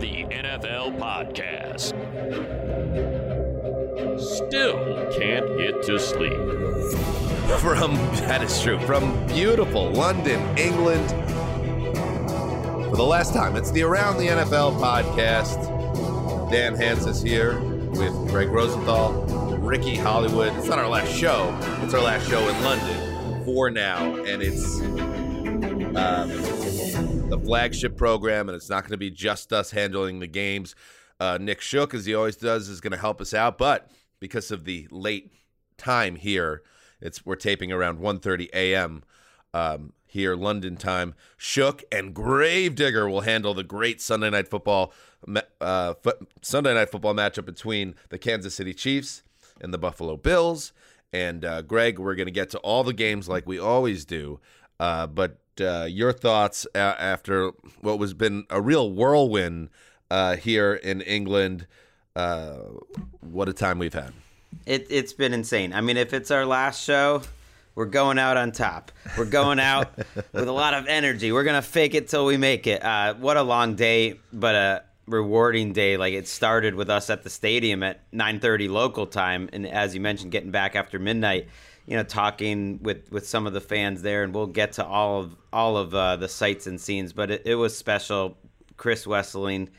the NFL podcast. Still can't get to sleep. From, that is true, from beautiful London, England. For the last time, it's the Around the NFL podcast. Dan Hanzus here with Greg Rosenthal, Ricky Hollywood. It's not our last show, it's our last show in London for now, and it's um, flagship program, and it's not going to be just us handling the games. Uh, Nick Shook, as he always does, is going to help us out, but because of the late time here, it's we're taping around 1:30 a.m. Um, here, London time. Shook and Gravedigger will handle the great Sunday night football uh, Sunday night football matchup between the Kansas City Chiefs and the Buffalo Bills. And uh, Greg, we're going to get to all the games like we always do. Uh, but uh, your thoughts a- after what was been a real whirlwind uh, here in England? Uh, what a time we've had. It, it's been insane. I mean, if it's our last show, we're going out on top. We're going out with a lot of energy. We're gonna fake it till we make it. Uh, what a long day, but a rewarding day. Like it started with us at the stadium at 9:30 local time, and as you mentioned, getting back after midnight. You know, talking with with some of the fans there, and we'll get to all of all of uh, the sights and scenes. But it, it was special. Chris Wesseling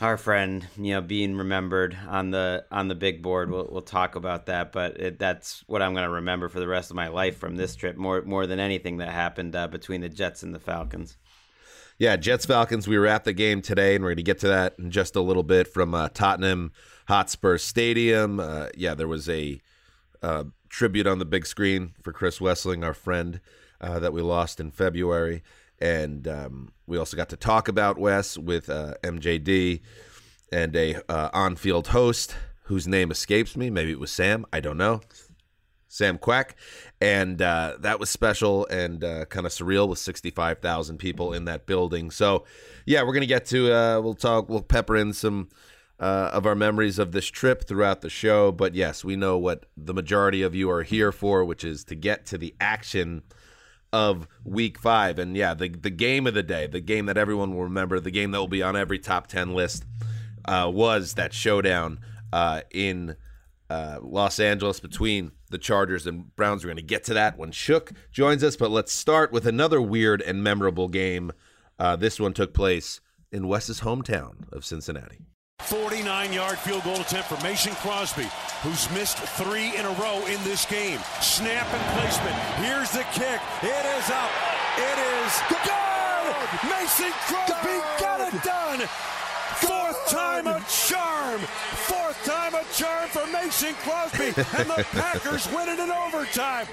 our friend, you know, being remembered on the on the big board. We'll we'll talk about that, but it, that's what I'm going to remember for the rest of my life from this trip, more more than anything that happened uh, between the Jets and the Falcons. Yeah, Jets Falcons. We were at the game today, and we're going to get to that in just a little bit from uh, Tottenham Hotspur Stadium. Uh, yeah, there was a uh, tribute on the big screen for Chris Wesseling, our friend uh, that we lost in February and um, we also got to talk about Wes with uh, MJD and a uh, on-field host whose name escapes me. Maybe it was Sam. I don't know. Sam Quack, and uh, that was special and uh, kind of surreal with sixty-five thousand people in that building. So, yeah, we're gonna get to. Uh, we'll talk. We'll pepper in some. Uh, of our memories of this trip throughout the show. But yes, we know what the majority of you are here for, which is to get to the action of week five. And yeah, the, the game of the day, the game that everyone will remember, the game that will be on every top 10 list, uh, was that showdown uh, in uh, Los Angeles between the Chargers and Browns. We're going to get to that when Shook joins us, but let's start with another weird and memorable game. Uh, this one took place in Wes's hometown of Cincinnati. 49 yard field goal attempt for Mason Crosby, who's missed three in a row in this game. Snap and placement. Here's the kick. It is up. It is good. Mason Crosby got it done. Fourth time a charm. Fourth time a charm for Mason Crosby. And the Packers win it in overtime.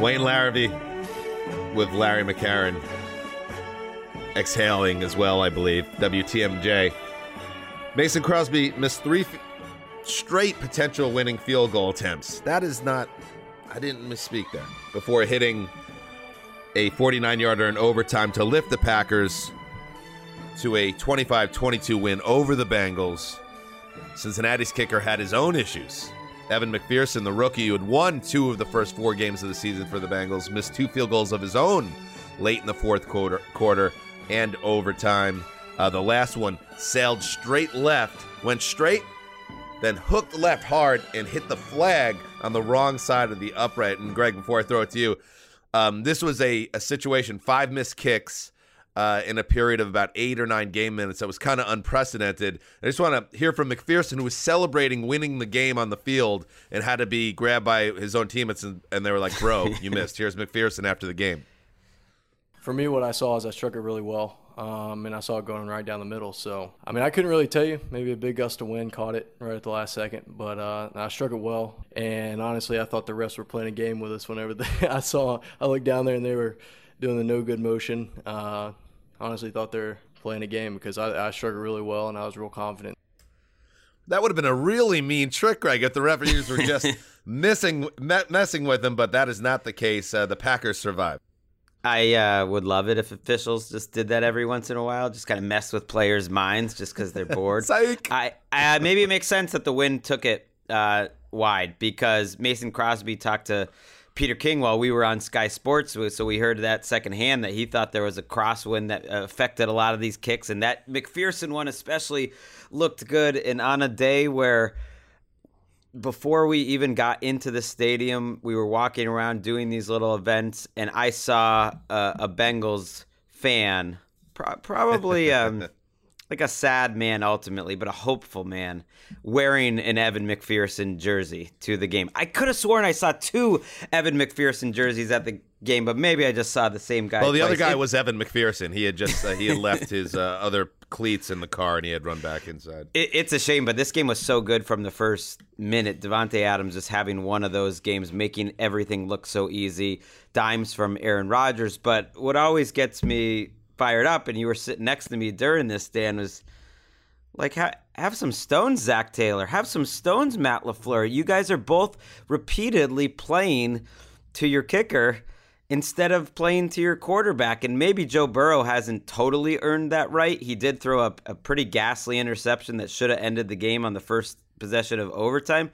Wayne Larrivee with Larry McCarren exhaling as well, I believe. WTMJ. Mason Crosby missed three f- straight potential winning field goal attempts. That is not, I didn't misspeak there. Before hitting a 49 yarder in overtime to lift the Packers to a 25 22 win over the Bengals. Cincinnati's kicker had his own issues. Evan McPherson, the rookie who had won two of the first four games of the season for the Bengals, missed two field goals of his own late in the fourth quarter, quarter and overtime. Uh, the last one sailed straight left, went straight, then hooked left hard and hit the flag on the wrong side of the upright. And Greg, before I throw it to you, um, this was a, a situation, five missed kicks uh, in a period of about eight or nine game minutes that was kind of unprecedented. I just want to hear from McPherson, who was celebrating winning the game on the field and had to be grabbed by his own teammates, and, and they were like, Bro, you missed. Here's McPherson after the game. For me, what I saw is I struck it really well um, and I saw it going right down the middle. So, I mean, I couldn't really tell you. Maybe a big gust of wind caught it right at the last second, but uh, I struck it well. And honestly, I thought the refs were playing a game with us whenever they, I saw. I looked down there and they were doing the no good motion. Uh, honestly, thought they were playing a game because I, I struck it really well and I was real confident. That would have been a really mean trick, Greg, if the referees were just missing, messing with them. But that is not the case. Uh, the Packers survived. I uh, would love it if officials just did that every once in a while, just kind of mess with players' minds just because they're bored. Psych. I, I, maybe it makes sense that the wind took it uh, wide because Mason Crosby talked to Peter King while we were on Sky Sports, so we heard that secondhand that he thought there was a crosswind that affected a lot of these kicks, and that McPherson one especially looked good. And on a day where before we even got into the stadium, we were walking around doing these little events, and I saw a, a Bengals fan, pro- probably um, like a sad man ultimately, but a hopeful man, wearing an Evan McPherson jersey to the game. I could have sworn I saw two Evan McPherson jerseys at the game, but maybe I just saw the same guy. Well, the twice. other guy It- was Evan McPherson. He had just uh, he had left his uh, other cleats in the car and he had run back inside. It, it's a shame, but this game was so good from the first minute. Davante Adams just having one of those games, making everything look so easy. Dimes from Aaron Rodgers, but what always gets me fired up, and you were sitting next to me during this, Dan, was like ha- have some stones, Zac Taylor. Have some stones, Matt LaFleur. You guys are both repeatedly playing to your kicker instead of playing to your quarterback. And maybe Joe Burrow hasn't totally earned that right. He did throw a, a pretty ghastly interception that should have ended the game on the first possession of overtime.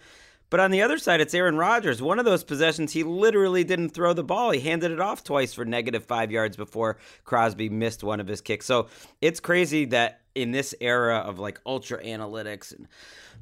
But on the other side, it's Aaron Rodgers. One of those possessions, he literally didn't throw the ball. He handed it off twice for negative five yards before Crosby missed one of his kicks. So it's crazy that in this era of like ultra analytics and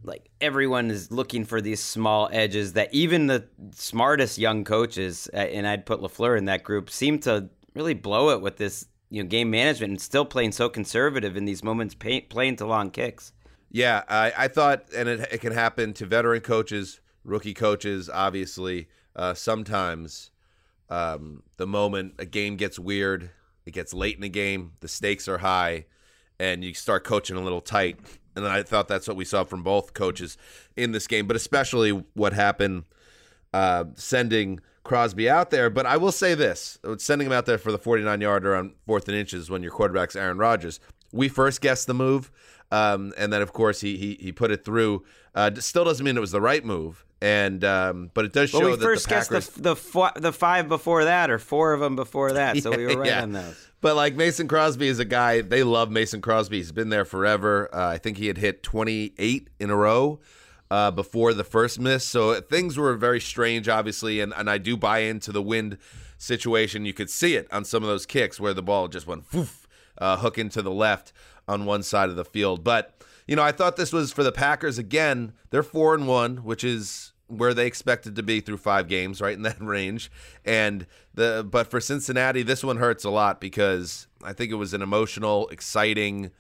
like everyone is looking for these small edges that even the smartest young coaches, and I'd put LaFleur in that group, seem to really blow it with this you know game management and still playing so conservative in these moments, pay, playing to long kicks. Yeah, I, I thought, and it, it can happen to veteran coaches, rookie coaches, obviously. Uh, sometimes um, the moment a game gets weird, it gets late in the game, the stakes are high, and you start coaching a little tight. And I thought that's what we saw from both coaches in this game, but especially what happened uh, sending Crosby out there. But I will say this sending him out there for the 49 yarder on fourth and inches when your quarterback's Aaron Rodgers. We first guessed the move. Um, and then, of course, he he, he put it through. Uh, still doesn't mean it was the right move, and um, but it does show we that first the guessed Packers. the the, fi- the five before that, or four of them before that, so we were right Yeah. on those. But like Mason Crosby is a guy they love. Mason Crosby. He's been there forever. Uh, I think he had hit 28 in a row uh, before the first miss. So things were very strange, obviously. And and I do buy into the wind situation. You could see it on some of those kicks where the ball just went poof, uh, hooking to the left on one side of the field. But you know, I thought this was for the Packers again. They're four and one, which is where they expected to be through five games, right in that range. And the but for Cincinnati, this one hurts a lot because I think it was an emotional, exciting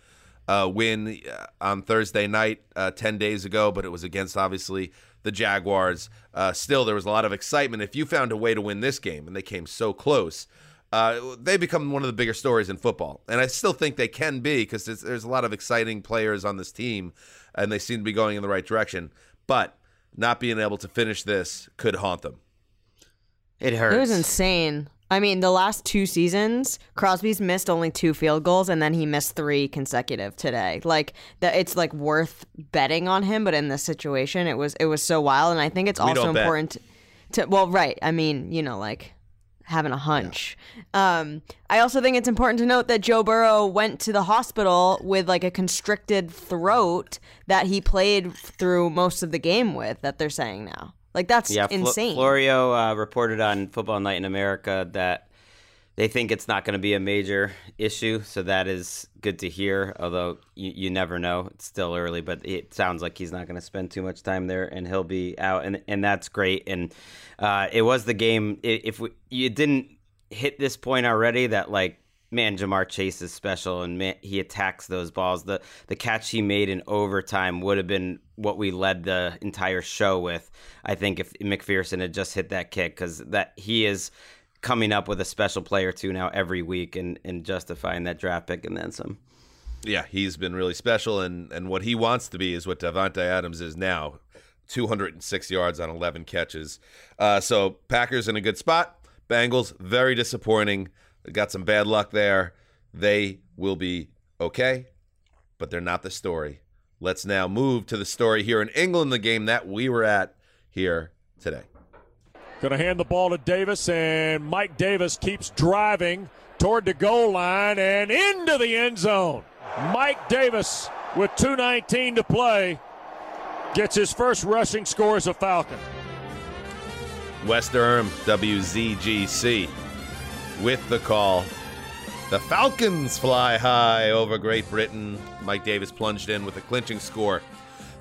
uh, win uh, on Thursday night uh, ten days ago, but it was against obviously the Jaguars. Uh, still, there was a lot of excitement. If you found a way to win this game, and they came so close. Uh, they become one of the bigger stories in football, and I still think they can be because there's a lot of exciting players on this team, and they seem to be going in the right direction. But not being able to finish this could haunt them. It hurts. It was insane. I mean, the last two seasons, Crosby's missed only two field goals, and then he missed three consecutive today. Like that, it's like worth betting on him. But in this situation, it was it was so wild, and I think it's We also don't bet. important to. Well, right. I mean, you know, like having a hunch. Um, I also think it's important to note that Joe Burrow went to the hospital with like a constricted throat that he played through most of the game with. That they're saying now. Like that's Yeah, insane. Florio uh, reported on Football Night in America that they think it's not going to be a major issue, so that is good to hear. Although you, you never know, it's still early, but it sounds like he's not going to spend too much time there, and he'll be out, and and that's great. And uh, it was the game. If we, you didn't hit this point already, that like man, Ja'Marr Chase is special, and man, he attacks those balls. The the catch he made in overtime would have been what we led the entire show with. I think if McPherson had just hit that kick, because that he is coming up with a special player or two now every week, and and justifying that draft pick and then some. Yeah, he's been really special, and and what he wants to be is what Davante Adams is now, 206 yards on 11 catches. Uh, so Packers in a good spot. Bengals very disappointing. They got some bad luck there. They will be okay, but they're not the story. Let's now move to the story here in England, the game that we were at here today. Going to hand the ball to Davis, and Mike Davis keeps driving toward the goal line and into the end zone. Mike Davis, with 2.19 to play, gets his first rushing score as a Falcon. Wes Durham, WZGC. With the call, the Falcons fly high over Great Britain. Mike Davis plunged in with a clinching score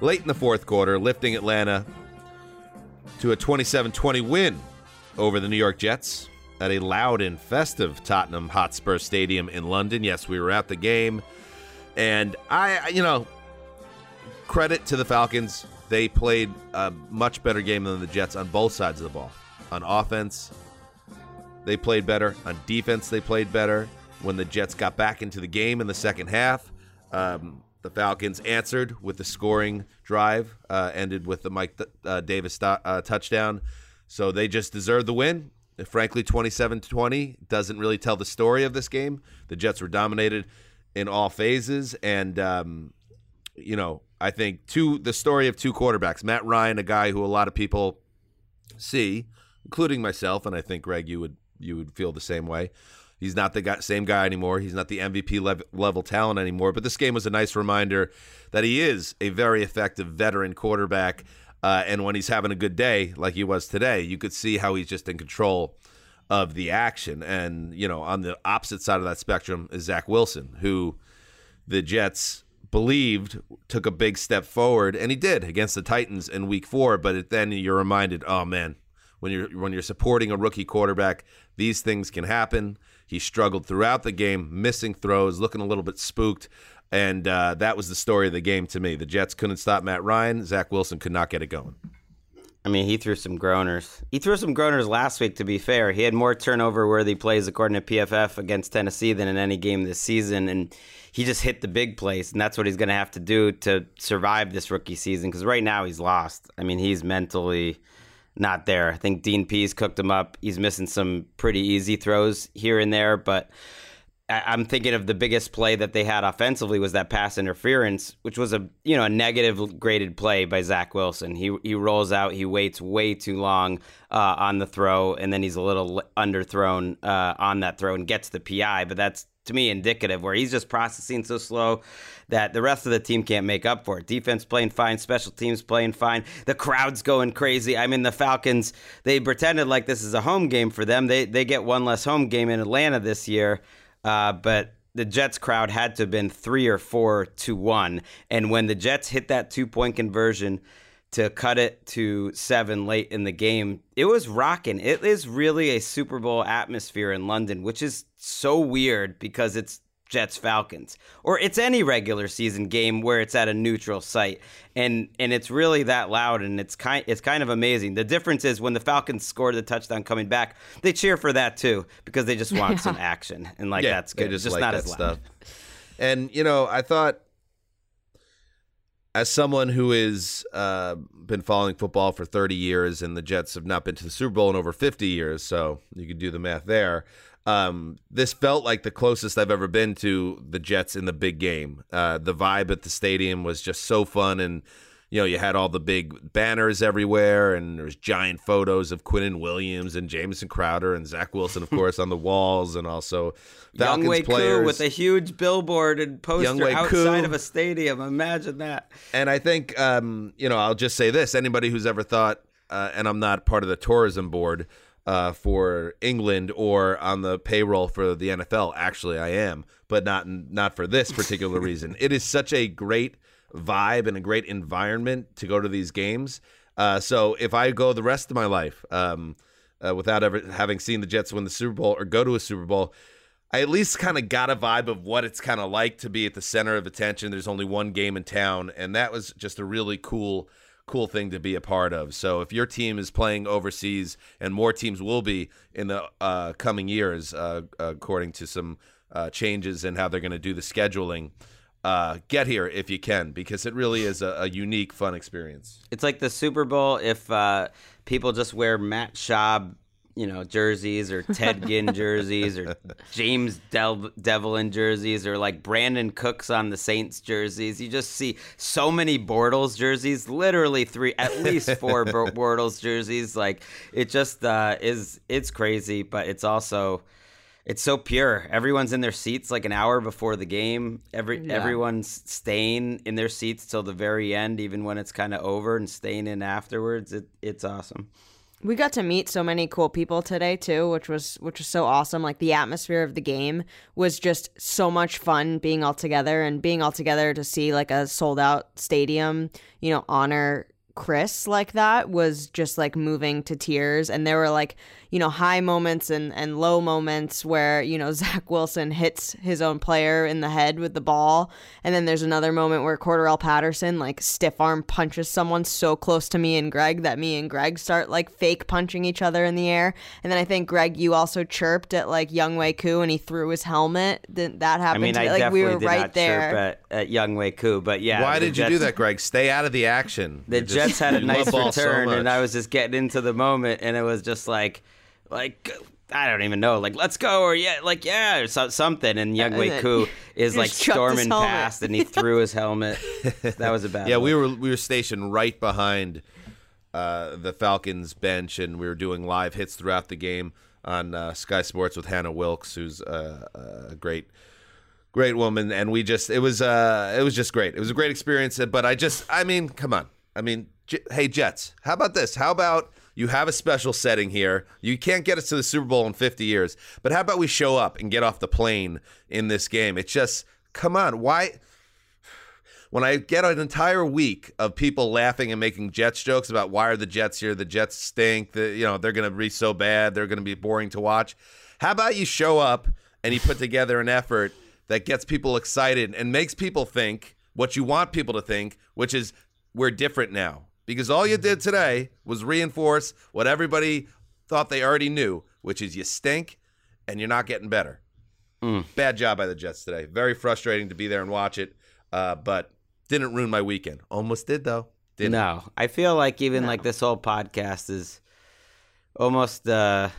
late in the fourth quarter, lifting Atlanta to a 27 20 win over the New York Jets at a loud and festive Tottenham Hotspur Stadium in London. Yes, we were at the game. And I, you know, credit to the Falcons. They played a much better game than the Jets on both sides of the ball. On offense, they played better. On defense, they played better. When the Jets got back into the game in the second half, um, the Falcons answered with the scoring drive, uh, ended with the Mike uh, Davis uh, touchdown. So they just deserved the win. Frankly, 27 20 doesn't really tell the story of this game. The Jets were dominated in all phases. And, um, you know, I think two the story of two quarterbacks. Matt Ryan, a guy who a lot of people see, including myself, and I think Greg, you would you would feel the same way. He's not the guy, same guy anymore. He's not the MVP level, level talent anymore. But this game was a nice reminder that he is a very effective veteran quarterback. Uh, and when he's having a good day, like he was today, you could see how he's just in control of the action. And, you know, on the opposite side of that spectrum is Zach Wilson, who the Jets believed took a big step forward, and he did against the Titans in week four. But then you're reminded, oh man, when you're when you're supporting a rookie quarterback, these things can happen. He struggled throughout the game, missing throws, looking a little bit spooked. And uh, that was the story of the game to me. The Jets couldn't stop Matt Ryan. Zach Wilson could not get it going. I mean, he threw some groaners. He threw some groaners last week, to be fair. He had more turnover worthy plays, according to PFF, against Tennessee than in any game this season. And he just hit the big place. And that's what he's going to have to do to survive this rookie season because right now he's lost. I mean, he's mentally not there. I think Dean Pees cooked him up. He's missing some pretty easy throws here and there, but I'm thinking of the biggest play that they had offensively was that pass interference, which was a you know a negative graded play by Zach Wilson. He he rolls out, he waits way too long uh, on the throw, and then he's a little underthrown uh, on that throw and gets the PI. But that's to me indicative where he's just processing so slow that the rest of the team can't make up for it. Defense playing fine, special teams playing fine, the crowd's going crazy. I mean, the Falcons they pretended like this is a home game for them. They they get one less home game in Atlanta this year, uh, but the Jets crowd had to have been three or four to one, and when the Jets hit that two point conversion to cut it to seven late in the game. It was rocking. It is really a Super Bowl atmosphere in London, which is so weird because it's Jets Falcons or it's any regular season game where it's at a neutral site and and it's really that loud and it's kind it's kind of amazing. The difference is when the Falcons score the touchdown coming back, they cheer for that too because they just want yeah. some action and like yeah, that's good. just, just like not that as loud. stuff. And you know, I thought as someone who has uh, been following football for 30 years and the Jets have not been to the Super Bowl in over 50 years, so you can do the math there. Um, this felt like the closest I've ever been to the Jets in the big game. Uh, the vibe at the stadium was just so fun and you know, you had all the big banners everywhere, and there's giant photos of Quinnen Williams and Jamison Crowder and Zach Wilson, of course, on the walls, and also Falcons players Koo with a huge billboard and poster outside Koo. of a stadium. Imagine that. And I think, um, you know, I'll just say this: anybody who's ever thought, uh, and I'm not part of the tourism board uh, for England or on the payroll for the NFL. Actually, I am, but not not for this particular reason. It is such a great vibe and a great environment to go to these games. Uh, so if I go the rest of my life um, uh, without ever having seen the Jets win the Super Bowl or go to a Super Bowl, I at least kind of got a vibe of what it's kind of like to be at the center of attention. There's only one game in town, and that was just a really cool cool thing to be a part of. So if your team is playing overseas, and more teams will be in the uh, coming years, uh, according to some uh, changes in how they're going to do the scheduling, uh, get here if you can because it really is a, a, unique, fun experience. It's like the Super Bowl if uh, people just wear Matt Schaub, you know, jerseys or Ted Ginn jerseys or James Del- Devlin jerseys or like Brandin Cooks on the Saints jerseys. You just see so many Bortles jerseys, literally three, at least four Bortles jerseys. Like it just uh, is, it's crazy, but it's also it's so pure. Everyone's in their seats like an hour before the game. Every yeah. everyone's staying in their seats till the very end, even when it's kind of over, and staying in afterwards. It, it's awesome. We got to meet so many cool people today too, which was which was so awesome. Like the atmosphere of the game was just so much fun being all together and being all together to see like a sold out stadium, you know, honor Chris like that was just like moving to tears. And there were like, you know, high moments and, and low moments where, you know, Zach Wilson hits his own player in the head with the ball. And then there's another moment where Cordarrelle Patterson like stiff arm punches someone so close to me and Greg that me and Greg start like fake punching each other in the air. And then I think Greg, you also chirped at like Younghoe Koo and he threw his helmet. That that I happened. mean, to I like definitely we were did right not there. chirp at, at Younghoe Koo, but yeah. Why the did you do that, Greg? Stay out of the action. The You just- Jets had a nice love ball so return, and. I was just getting into the moment, and it was just like, like I don't even know, like let's go or yeah, like yeah, or so, something. And Young And Wei then Koo is like just chucked his storming past, and he threw his helmet. That was a bad. Yeah, we were we were stationed right behind uh, the Falcons bench, and we were doing live hits throughout the game on uh, Sky Sports with Hannah Wilkes, who's uh, a great great woman, and we just it was uh it was just great. It was a great experience, but I just I mean, come on, I mean, J- hey Jets, how about this? How about you have a special setting here. You can't get us to the Super Bowl in 50 years, but how about we show up and get off the plane in this game? It's just, come on, why? when I get an entire week of people laughing and making Jets jokes about why are the Jets here? The Jets stink. The, you know they're going to be so bad. They're going to be boring to watch. How about you show up and you put together an effort that gets people excited and makes people think what you want people to think, which is we're different now. Because all you did today was reinforce what everybody thought they already knew, which is you stink and you're not getting better. Bad job by the Jets today. Very frustrating to be there and watch it, uh, but didn't ruin my weekend. Almost did though. Didn't. No, I feel like even like this whole podcast is almost uh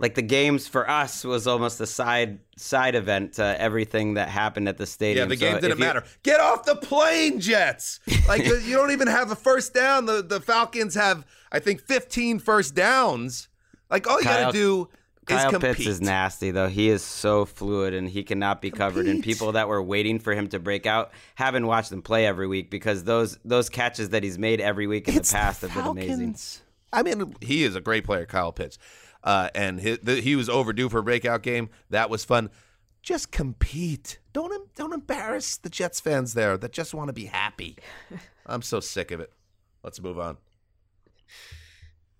like the games for us was almost a side side event to everything that happened at the stadium. Yeah, the game if didn't you- matter. Get off the plane, Jets. Like you don't even have a first down. The the Falcons have I think 15 first downs. Like all you gotta do is Kyle compete. Pitts is nasty though. He is so fluid and he cannot be covered. And people that were waiting for him to break out haven't watched him play every week because those those catches that he's made every week in It's the past have been amazing. I mean, he is a great player, Kyle Pitts, uh, and he, the, he was overdue for a breakout game. That was fun. Just compete. Don't don't embarrass the Jets fans there that just want to be happy. I'm so sick of it. Let's move on.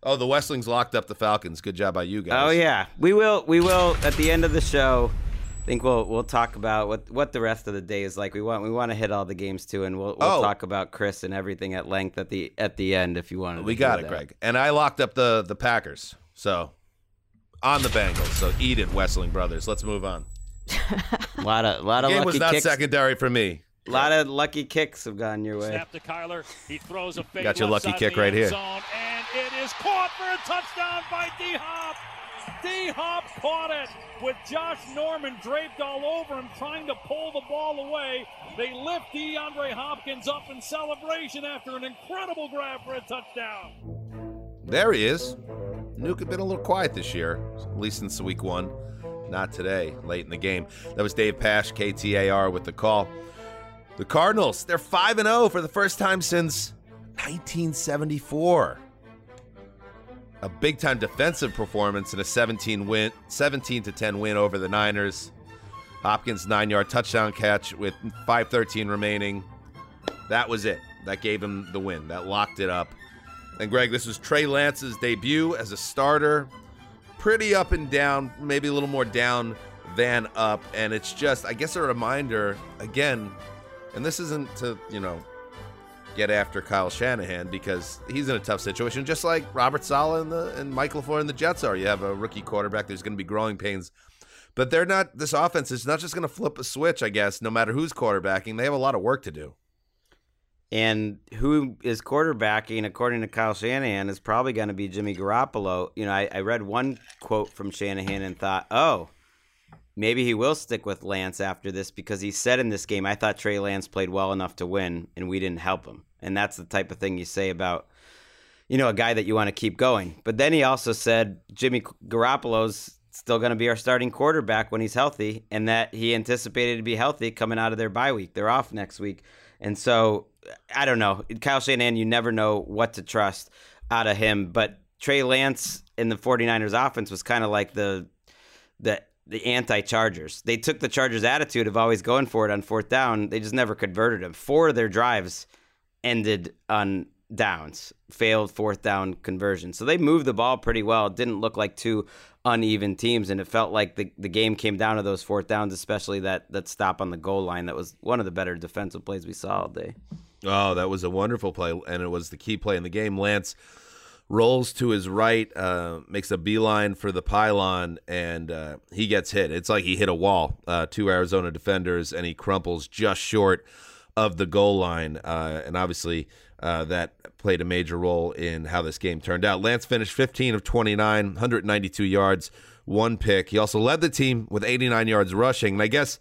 Oh, the Wesselings locked up the Falcons. Good job by you guys. Oh yeah, we will. We will at the end of the show. I think we'll we'll talk about what what the rest of the day is like. We want we want to hit all the games too, and we'll we'll Oh. talk about Chris and everything at length at the at the end if you want. We got it, Greg. And I locked up the the Packers. So on the Bengals. So eat it, Wesseling brothers. Let's move on. A lot of lot of Game lucky was not kicks. secondary for me. A lot of lucky kicks have gone your way. Snap to Kyler. He throws a fake Got your lucky kick right here. Zone, and it is caught for a touchdown by D Hop. D Hop caught it with Josh Norman draped all over him, trying to pull the ball away. They lift DeAndre Hopkins up in celebration after an incredible grab for a touchdown. There he is. Nuke had been a little quiet this year, at least since week one. Not today, late in the game. That was Dave Pasch, KTAR, with the call. The Cardinals, they're 5 0 for the first time since 1974. A big time defensive performance in a 17 win 17 to 10 win over the Niners. Hopkins 9-yard touchdown catch with 5:13 remaining. That was it. That gave him the win. That locked it up. And Greg, this was Trey Lance's debut as a starter. Pretty up and down, maybe a little more down than up. And it's just, I guess, a reminder again. And this isn't to, you know, get after Kyle Shanahan because he's in a tough situation, just like Robert Saleh and the and Mike LaFleur and the Jets are. You have a rookie quarterback. There's going to be growing pains. But they're not. This offense is not just going to flip a switch. I guess no matter who's quarterbacking, they have a lot of work to do. And who is quarterbacking, according to Kyle Shanahan, is probably going to be Jimmy Garoppolo. You know, I, I read one quote from Shanahan and thought, oh, maybe he will stick with Lance after this because he said in this game, I thought Trey Lance played well enough to win and we didn't help him. And that's the type of thing you say about, you know, a guy that you want to keep going. But then he also said Jimmy Garoppolo's still going to be our starting quarterback when he's healthy and that he anticipated to be healthy coming out of their bye week. They're off next week. And so I don't know. Kyle Shanahan, you never know what to trust out of him. But Trey Lance in the 49ers offense was kind of like the the the anti-Chargers. They took the Chargers' attitude of always going for it on fourth down. They just never converted them. Four of their drives ended on downs, failed fourth down conversion. So they moved the ball pretty well. It didn't look like two uneven teams, and it felt like the, the game came down to those fourth downs, especially that that stop on the goal line. That was one of the better defensive plays we saw all day. Oh, that was a wonderful play, and it was the key play in the game. Lance rolls to his right, uh, makes a beeline for the pylon, and uh, he gets hit. It's like he hit a wall, uh, two Arizona defenders, and he crumples just short of the goal line. Uh, and obviously, uh, that played a major role in how this game turned out. Lance finished 15 of 29, 192 yards, one pick. He also led the team with 89 yards rushing. And I guess,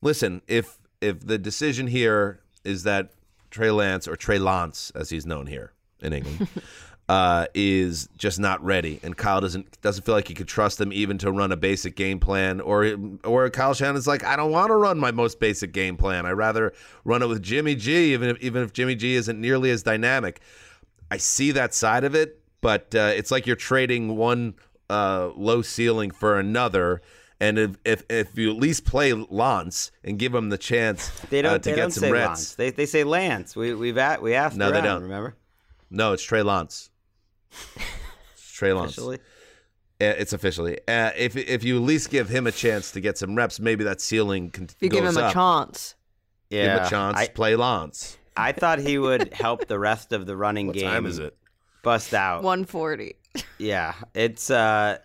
listen, if if the decision here is that Trey Lance or Trey Lance, as he's known here in England, uh, is just not ready, and Kyle doesn't doesn't feel like he could trust them even to run a basic game plan, or or Kyle Shanahan's like, I don't want to run my most basic game plan. I rather run it with Jimmy G, even if even if Jimmy G isn't nearly as dynamic. I see that side of it, but uh, it's like you're trading one uh, low ceiling for another. And if, if, if you at least play Lance and give him the chance They don't. uh, to they get don't some say reps, Lance. They they say Lance. We we've at we asked. No, they around, don't. Remember? no, it's Trey Lance. It's Trey Lance. Officially? Uh, It's officially. Uh, if if you at least give him a chance to get some reps, maybe that ceiling can If you give goes him a up. chance. Give him a chance. I, play Lance. I thought he would help the rest of the running What game. time is it? Bust out. 140. Yeah, it's uh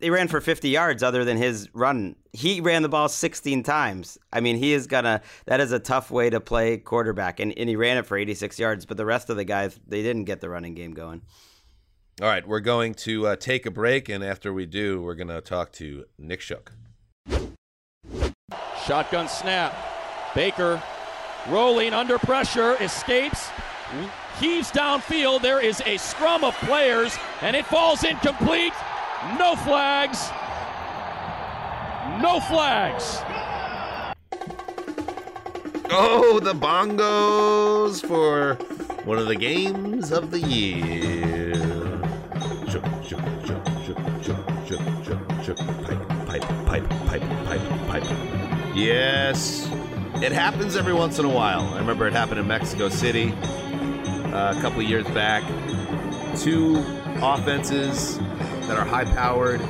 they ran for 50 yards other than his run. He ran the ball 16 times. I mean, he is gonna that is a tough way to play quarterback and, and he ran it for 86 yards, but the rest of the guys they didn't get the running game going. All right, we're going to uh, take a break, and after we do, we're going to talk to Nick Shook. Shotgun snap. Baker rolling under pressure, escapes, heaves downfield. There is a scrum of players, and it falls incomplete. No flags. No flags. Oh, the bongos for one of the games of the year. Shook, shook, shook, shook, shook, shook, shook. Pipe, pipe, pipe, pipe, pipe, pipe. Yes, it happens every once in a while. I remember it happened in Mexico City uh, a couple years back. Two offenses that are high powered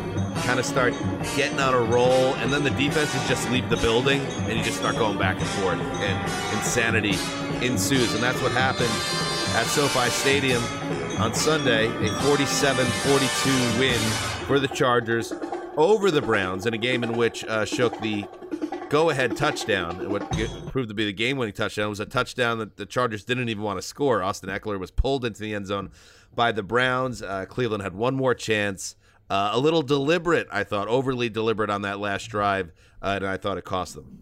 kind of start getting on a roll, and then the defenses just leave the building, and you just start going back and forth, and insanity ensues. And that's what happened at SoFi Stadium on Sunday a 47 42 win for the Chargers over the Browns in a game in which uh, shook the go ahead touchdown. What proved to be the game winning touchdown was a touchdown that the Chargers didn't even want to score. Austin Ekeler was pulled into the end zone by the Browns. Uh, Cleveland had one more chance. Uh, a little deliberate, I thought, overly deliberate on that last drive, uh, and I thought it cost them.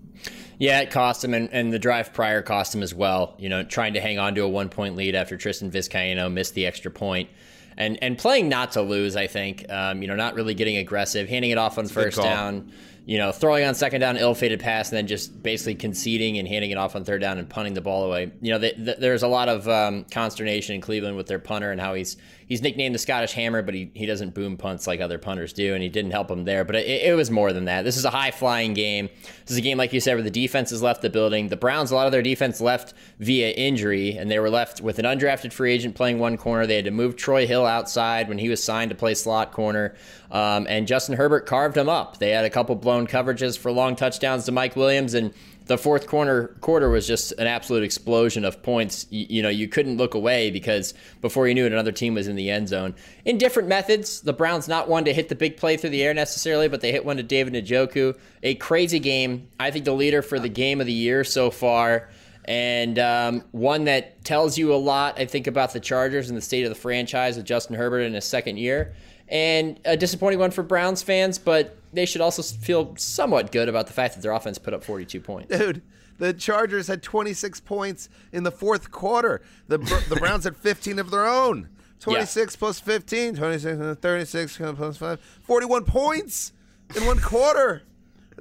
Yeah, it cost him, and, and the drive prior cost him as well. You know, trying to hang on to a one point lead after Tristan Vizcaino missed the extra point, and and playing not to lose. I think, um, you know, not really getting aggressive, handing it off on first down. You know, throwing on second down, ill-fated pass, and then just basically conceding and handing it off on third down and punting the ball away. You know, th th there's a lot of um, consternation in Cleveland with their punter and how he's he's nicknamed the Scottish Hammer, but he, he doesn't boom punts like other punters do, and he didn't help him there. But it, it was more than that. This is a high flying game. This is a game, like you said, where the defense has left the building. The Browns, a lot of their defense left via injury, and they were left with an undrafted free agent playing one corner. They had to move Troy Hill outside when he was signed to play slot corner, um, and Justin Herbert carved him up. They had a couple blown coverages for long touchdowns to Mike Williams, and the fourth corner quarter was just an absolute explosion of points. You, you know, you couldn't look away because before you knew it, another team was in the end zone. In different methods, the Browns not one to hit the big play through the air necessarily, but they hit one to David Njoku. A crazy game. I think the leader for the game of the year so far. And um, one that tells you a lot, I think, about the Chargers and the state of the franchise with Justin Herbert in his second year. And a disappointing one for Browns fans, but they should also feel somewhat good about the fact that their offense put up 42 points. Dude, the Chargers had 26 points in the fourth quarter. The the Browns had 15 of their own. 26 plus 15, 26 and 36 plus 5, 41 points in one quarter.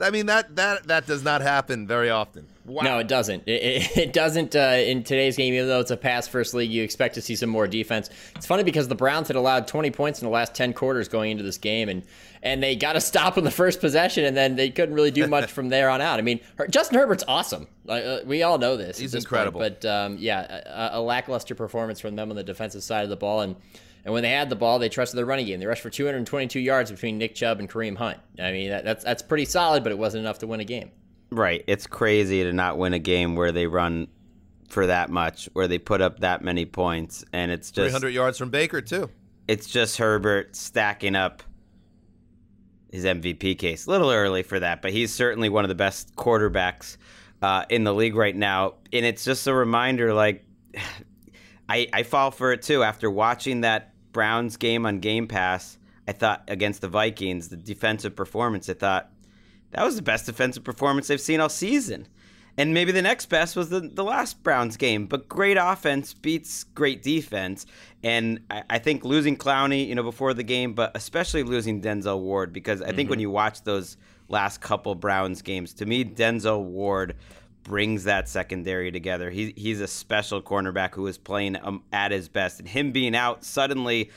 I mean that that that does not happen very often. Wow. No, it doesn't. It, it, it doesn't uh, in today's game. Even though it's a pass first league, you expect to see some more defense. It's funny because the Browns had allowed 20 points in the last 10 quarters going into this game, and and they got a stop on the first possession, and then they couldn't really do much from there on out. I mean, Justin Herbert's awesome. Uh, we all know this. He's this incredible. Point, but um, yeah, a, a lackluster performance from them on the defensive side of the ball, and. And when they had the ball, they trusted their running game. They rushed for 222 yards between Nick Chubb and Kareem Hunt. I mean, that, that's that's pretty solid, but it wasn't enough to win a game. Right. It's crazy to not win a game where they run for that much, where they put up that many points, and it's just 300 yards from Baker too. It's just Herbert stacking up his MVP case. A little early for that, but he's certainly one of the best quarterbacks uh, in the league right now. And it's just a reminder, like I I fall for it too after watching that Browns game on Game Pass. I thought against the Vikings, the defensive performance. I thought that was the best defensive performance they've seen all season. And maybe the next best was the, the last Browns game. But great offense beats great defense. And I, I think losing Clowney, you know, before the game, but especially losing Denzel Ward, because I think Mm-hmm. when you watch those last couple Browns games, to me, Denzel Ward brings that secondary together. He, he's a special cornerback who is playing um, at his best. And him being out suddenly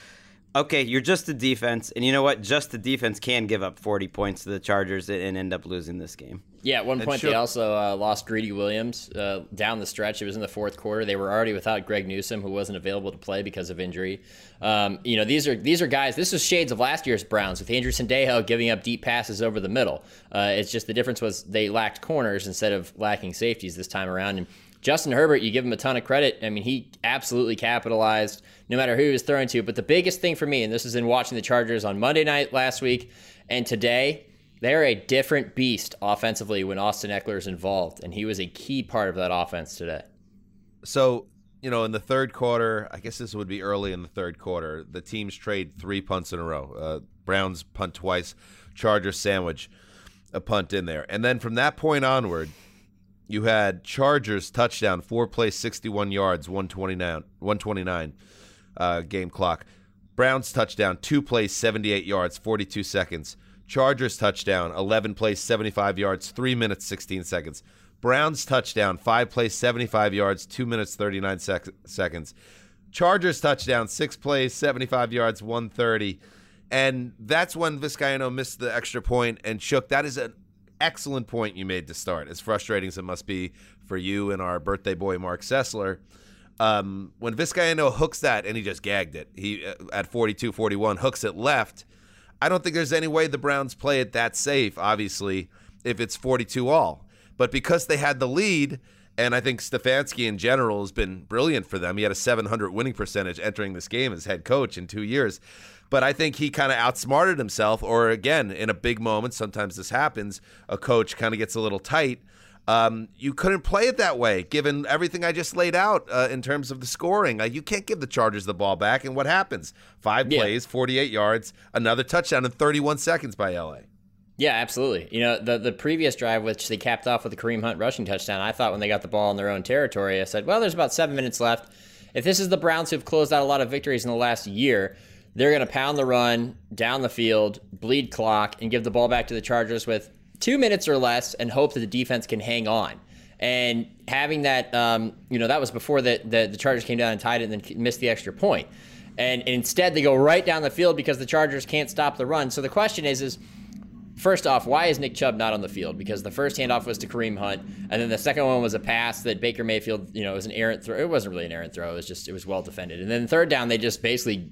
okay, you're just the defense, and you know what? Just the defense can give up 40 points to the Chargers and, and end up losing this game. Yeah, at one point sure- they also uh, lost Greedy Williams uh, down the stretch. It was in the fourth quarter. They were already without Greg Newsome, who wasn't available to play because of injury. Um, you know, these are these are guys. This was shades of last year's Browns with Andrew Sendejo giving up deep passes over the middle. Uh, it's just the difference was they lacked corners instead of lacking safeties this time around. And Justin Herbert, you give him a ton of credit. I mean, he absolutely capitalized no matter who he was throwing to. But the biggest thing for me, and this is in watching the Chargers on Monday night last week and today, they're a different beast offensively when Austin Ekeler is involved, and he was a key part of that offense today. So, you know, in the third quarter, I guess this would be early in the third quarter, the teams trade three punts in a row. Uh, Browns punt twice, Chargers sandwich a punt in there. And then from that point onward, you had Chargers touchdown, four plays, 61 yards, 129, 129 uh, game clock. Browns touchdown, two plays, 78 yards, 42 seconds. Chargers touchdown, 11 plays, 75 yards, 3 minutes, 16 seconds. Browns touchdown, 5 plays, 75 yards, 2 minutes, 39 sec- seconds. Chargers touchdown, 6 plays, 75 yards, 130. And that's when Vizcaino missed the extra point and shook. That is an excellent point you made to start, as frustrating as it must be for you and our birthday boy, Marc Sessler. Um, when Vizcaino hooks that and he just gagged it, he uh, at 42 41 hooks it left. I don't think there's any way the Browns play it that safe, obviously, if it's 42 all. But because they had the lead, and I think Stefanski in general has been brilliant for them. He had a 700 winning percentage entering this game as head coach in two years. But I think he kind of outsmarted himself, or again, in a big moment, sometimes this happens, a coach kind of gets a little tight. Um, you couldn't play it that way, given everything I just laid out uh, in terms of the scoring. Uh, you can't give the Chargers the ball back, and what happens? Five Yeah. plays, 48 yards, another touchdown in 31 seconds by LA. Yeah, absolutely. You know, the the previous drive, which they capped off with a Kareem Hunt rushing touchdown, I thought when they got the ball in their own territory, I said, well, there's about seven minutes left. If this is the Browns who've closed out a lot of victories in the last year, they're going to pound the run down the field, bleed clock, and give the ball back to the Chargers with two minutes or less and hope that the defense can hang on. And having that, um, you know, that was before the, the, the Chargers came down and tied it and then missed the extra point. And, and instead, they go right down the field because the Chargers can't stop the run. So the question is, is First off, why is Nick Chubb not on the field? Because the first handoff was to Kareem Hunt, and then the second one was a pass that Baker Mayfield, you know, was an errant throw. It wasn't really an errant throw. It was just it was well defended. And then third down, they just basically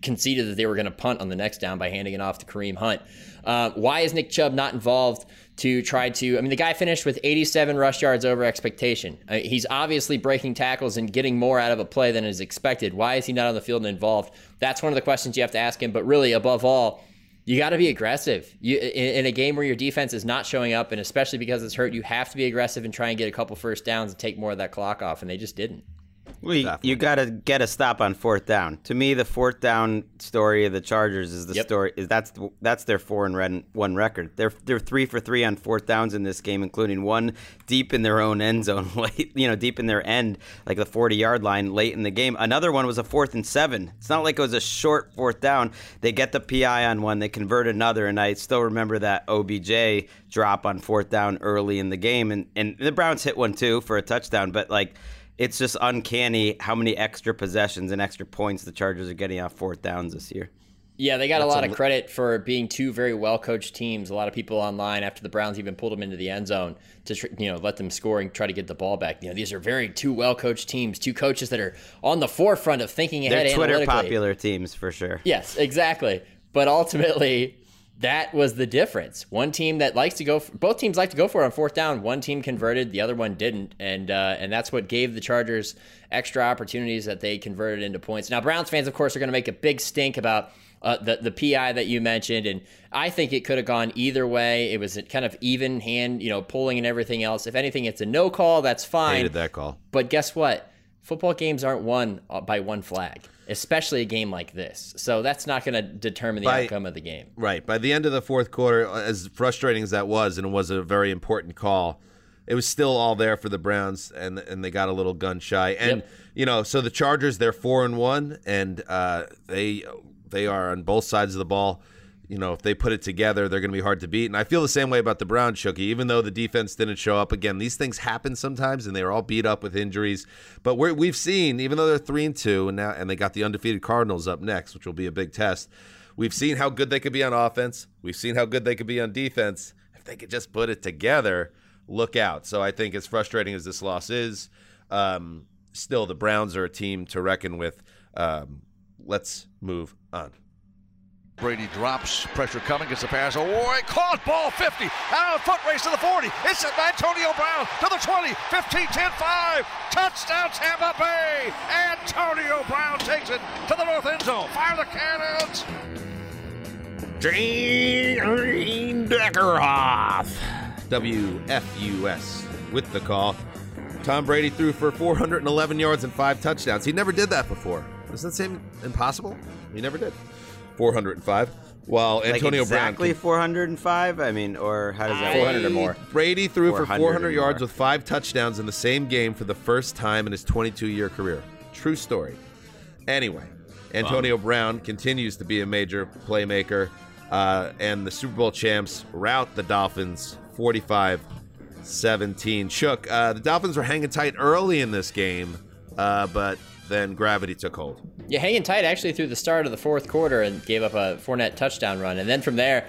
conceded that they were going to punt on the next down by handing it off to Kareem Hunt. Uh, why is Nick Chubb not involved to try to? I mean, the guy finished with 87 rush yards over expectation. Uh, he's obviously breaking tackles and getting more out of a play than is expected. Why is he not on the field and involved? That's one of the questions you have to ask him. But really, above all you got to be aggressive. You in, in a game where your defense is not showing up, and especially because it's hurt, you have to be aggressive and try and get a couple first downs and take more of that clock off. And they just didn't. Well, you, you got to get a stop on fourth down. To me, the fourth down story of the Chargers is the Yep. story is that's that's their four and red, one record. They're they're three for three on fourth downs in this game, including one deep in their own end zone, late you know deep in their end, like the forty yard line late in the game. Another one was a fourth and seven. It's not like it was a short fourth down. They get the PI on one, they convert another, and I still remember that OBJ drop on fourth down early in the game, and and the Browns hit one too for a touchdown, but like it's just uncanny how many extra possessions and extra points the Chargers are getting off fourth downs this year. Yeah, they got a lot of credit for being two very well coached teams. A lot of people online after the Browns even pulled them into the end zone to you know let them score and try to get the ball back. You know, these are very two well coached teams, two coaches that are on the forefront of thinking ahead. They're Twitter popular teams for sure. Yes, exactly. But ultimately, that was the difference. One team that likes to go, for, both teams like to go for it on fourth down. One team converted, the other one didn't, and uh, and that's what gave the Chargers extra opportunities that they converted into points. Now, Browns fans, of course, are going to make a big stink about. Uh, the the PI that you mentioned, and I think it could have gone either way. It was a kind of even hand, you know, pulling and everything else. If anything, it's a no call. That's fine. Hated that call. But guess what? Football games aren't won uh, by one flag, especially a game like this. So that's not going to determine the By- outcome of the game. Right. By the end of the fourth quarter, as frustrating as that was, and it was a very important call, it was still all there for the Browns, and and they got a little gun shy. And Yep. you know, so the Chargers they're four and one, and uh, they they are on both sides of the ball. You know, if they put it together, they're going to be hard to beat. And I feel the same way about the Browns, Chucky, Even though the defense didn't show up again, these things happen sometimes, and they were all beat up with injuries. But we're, we've seen, even though they're three and two, and now and they got the undefeated Cardinals up next, which will be a big test. We've seen how good they could be on offense. We've seen how good they could be on defense. If they could just put it together, look out. So I think as frustrating as this loss is, um, still the Browns are a team to reckon with. Um, let's move on. Brady drops, pressure coming, gets the pass. Oh, boy, caught ball 50. Out, of foot race to the 40. It's Antonio Brown to the 20, 15, 10, 5. Touchdown, Tampa Bay. Antonio Brown takes it to the north end zone. Fire the cannons. Gene Deckerhoff. WFUS with the call. Tom Brady threw for 411 yards and five touchdowns. He never did that before. Does that seem impossible? He never did. 405. While Antonio like exactly Brown. 405. I mean, or how does that 400 work? or more. Brady threw for 400 400 yards with five touchdowns in the same game for the first time in his 22 year career. True story. Anyway, Antonio Brown continues to be a major playmaker, uh, and the Super Bowl champs rout the Dolphins 45 17. Shook, uh, the Dolphins were hanging tight early in this game, uh, but then gravity took hold. Yeah, hanging tight actually through the start of the fourth quarter and gave up a Fournette touchdown run. And then from there,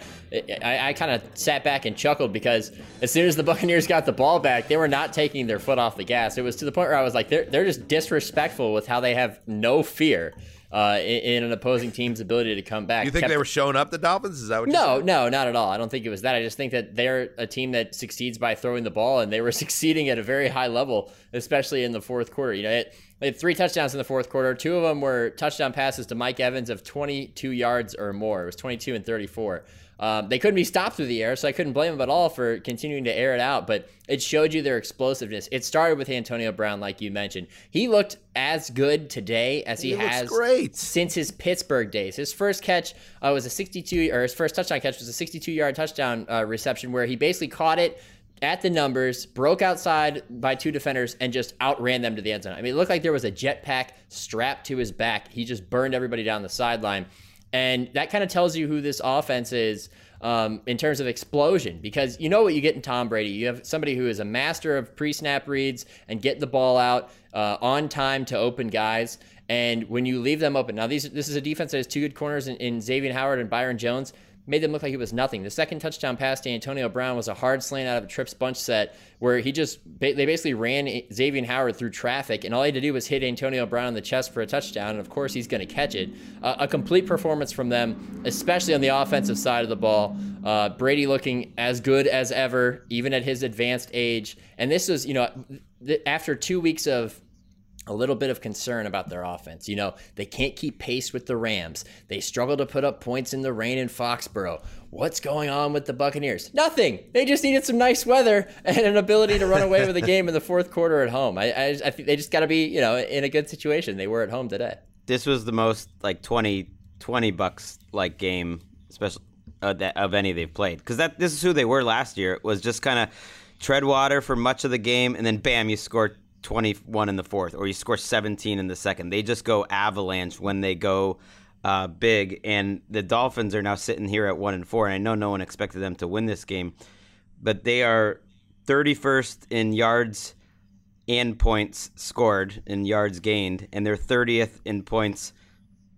I, I kind of sat back and chuckled because as soon as the Buccaneers got the ball back, they were not taking their foot off the gas. It was to the point where I was like, they're, they're just disrespectful with how they have no fear uh, in, in an opposing team's ability to come back. You think Kept- they were showing up, the Dolphins? Is that what you're no, saying? no, not at all. I don't think it was that. I just think that they're a team that succeeds by throwing the ball, and they were succeeding at a very high level, especially in the fourth quarter. You know, it, they had three touchdowns in the fourth quarter. Two of them were touchdown passes to Mike Evans of 22 yards or more. It was 22 and 34. Um, they couldn't be stopped through the air, so I couldn't blame them at all for continuing to air it out. But it showed you their explosiveness. It started with Antonio Brown, like you mentioned. He looked as good today as he, He has great. since his Pittsburgh days. His first catch uh, was a 62, or his first touchdown catch was a 62 yard touchdown uh, reception where he basically caught it at the numbers, broke outside by two defenders, and just outran them to the end zone. I mean, it looked like there was a jetpack strapped to his back. He just burned everybody down the sideline. And that kind of tells you who this offense is um, in terms of explosion because you know what you get in Tom Brady. You have somebody who is a master of pre snap reads and getting the ball out uh, on time to open guys. And when you leave them open, now these this is a defense that has two good corners in, in Xavier Howard and Byron Jones. Made them look like it was nothing. The second touchdown pass to Antonio Brown was a hard slant out of a trips bunch set where he just they basically ran Xavier Howard through traffic, and all he had to do was hit Antonio Brown in the chest for a touchdown, and of course he's going to catch it. Uh, a complete performance from them, especially on the offensive side of the ball. Uh, Brady looking as good as ever, even at his advanced age. And this was, you know, after two weeks of a little bit of concern about their offense. You know, they can't keep pace with the Rams. They struggle to put up points in the rain in Foxborough. What's going on with the Buccaneers? Nothing. They just needed some nice weather and an ability to run away with a game in the fourth quarter at home. I, I, I think they just got to be, you know, in a good situation. They were at home today. This was the most like 20, 20 Bucs like game, especially uh, that, of any they've played. Because that this is who they were last year. It was just kind of tread water for much of the game, and then bam, you score 21 in the fourth, or you score 17 in the second. They just go avalanche when they go uh, big, and the Dolphins are now sitting here at one and four. And I know no one expected them to win this game, but they are 31st in yards and points scored in yards gained, and they're 30th in points,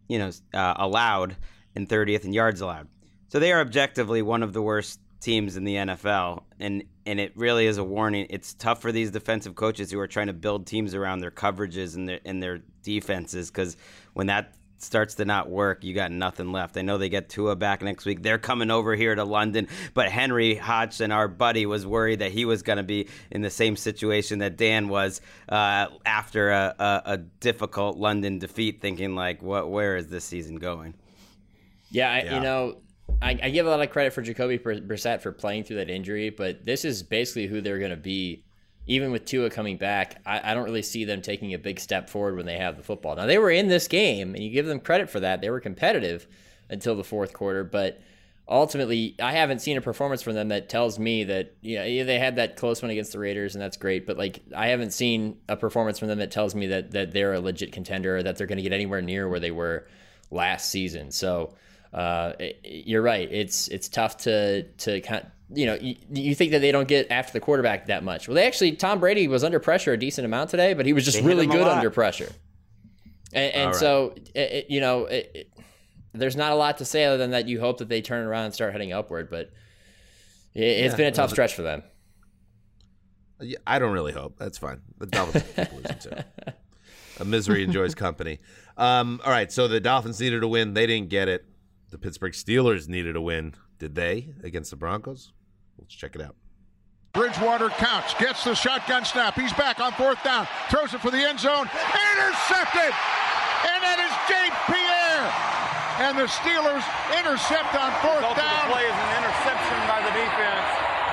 you know, uh, allowed, and 30th in yards allowed. So they are objectively one of the worst teams in the NFL, and and it really is a warning. It's tough for these defensive coaches who are trying to build teams around their coverages and their and their defenses because when that starts to not work, you got nothing left. I know they get Tua back next week. They're coming over here to London, but Henry Hodgson, our buddy, was worried that he was going to be in the same situation that Dan was uh, after a, a, a difficult London defeat, thinking like, "What? Where is this season going?" Yeah, I, you know, I, I, give a lot of credit for Jacoby Brissett for playing through that injury, but this is basically who they're going to be. Even with Tua coming back, I, I, don't really see them taking a big step forward when they have the football. Now they were in this game, and you give them credit for that. They were competitive until the fourth quarter, but ultimately, I haven't seen a performance from them that tells me that you know they had that close one against the Raiders, and that's great. But like, I haven't seen a performance from them that tells me that that they're a legit contender or that they're going to get anywhere near where they were last season. So uh, you're right. It's it's tough to to kind. Of, you know, you, you, think that they don't get after the quarterback that much. Well, they actually Tom Brady was under pressure a decent amount today, but he was just they really good under pressure. And, and right. so, it, you know, it, there's not a lot to say other than that you hope that they turn around and start heading upward. But it, has yeah, been a tough stretch for them. I don't really hope. That's fine. The Dolphins keep losing too. A misery enjoys company. Um, all right, so the Dolphins needed a win. They didn't get it. The Pittsburgh Steelers needed a win. Did they against the Broncos? Let's check it out. Bridgewater counts, gets the shotgun snap. He's back on fourth down, throws it for the end zone, intercepted, and that is James Pierre. And the Steelers intercept on fourth down. The play is an interception by the defense.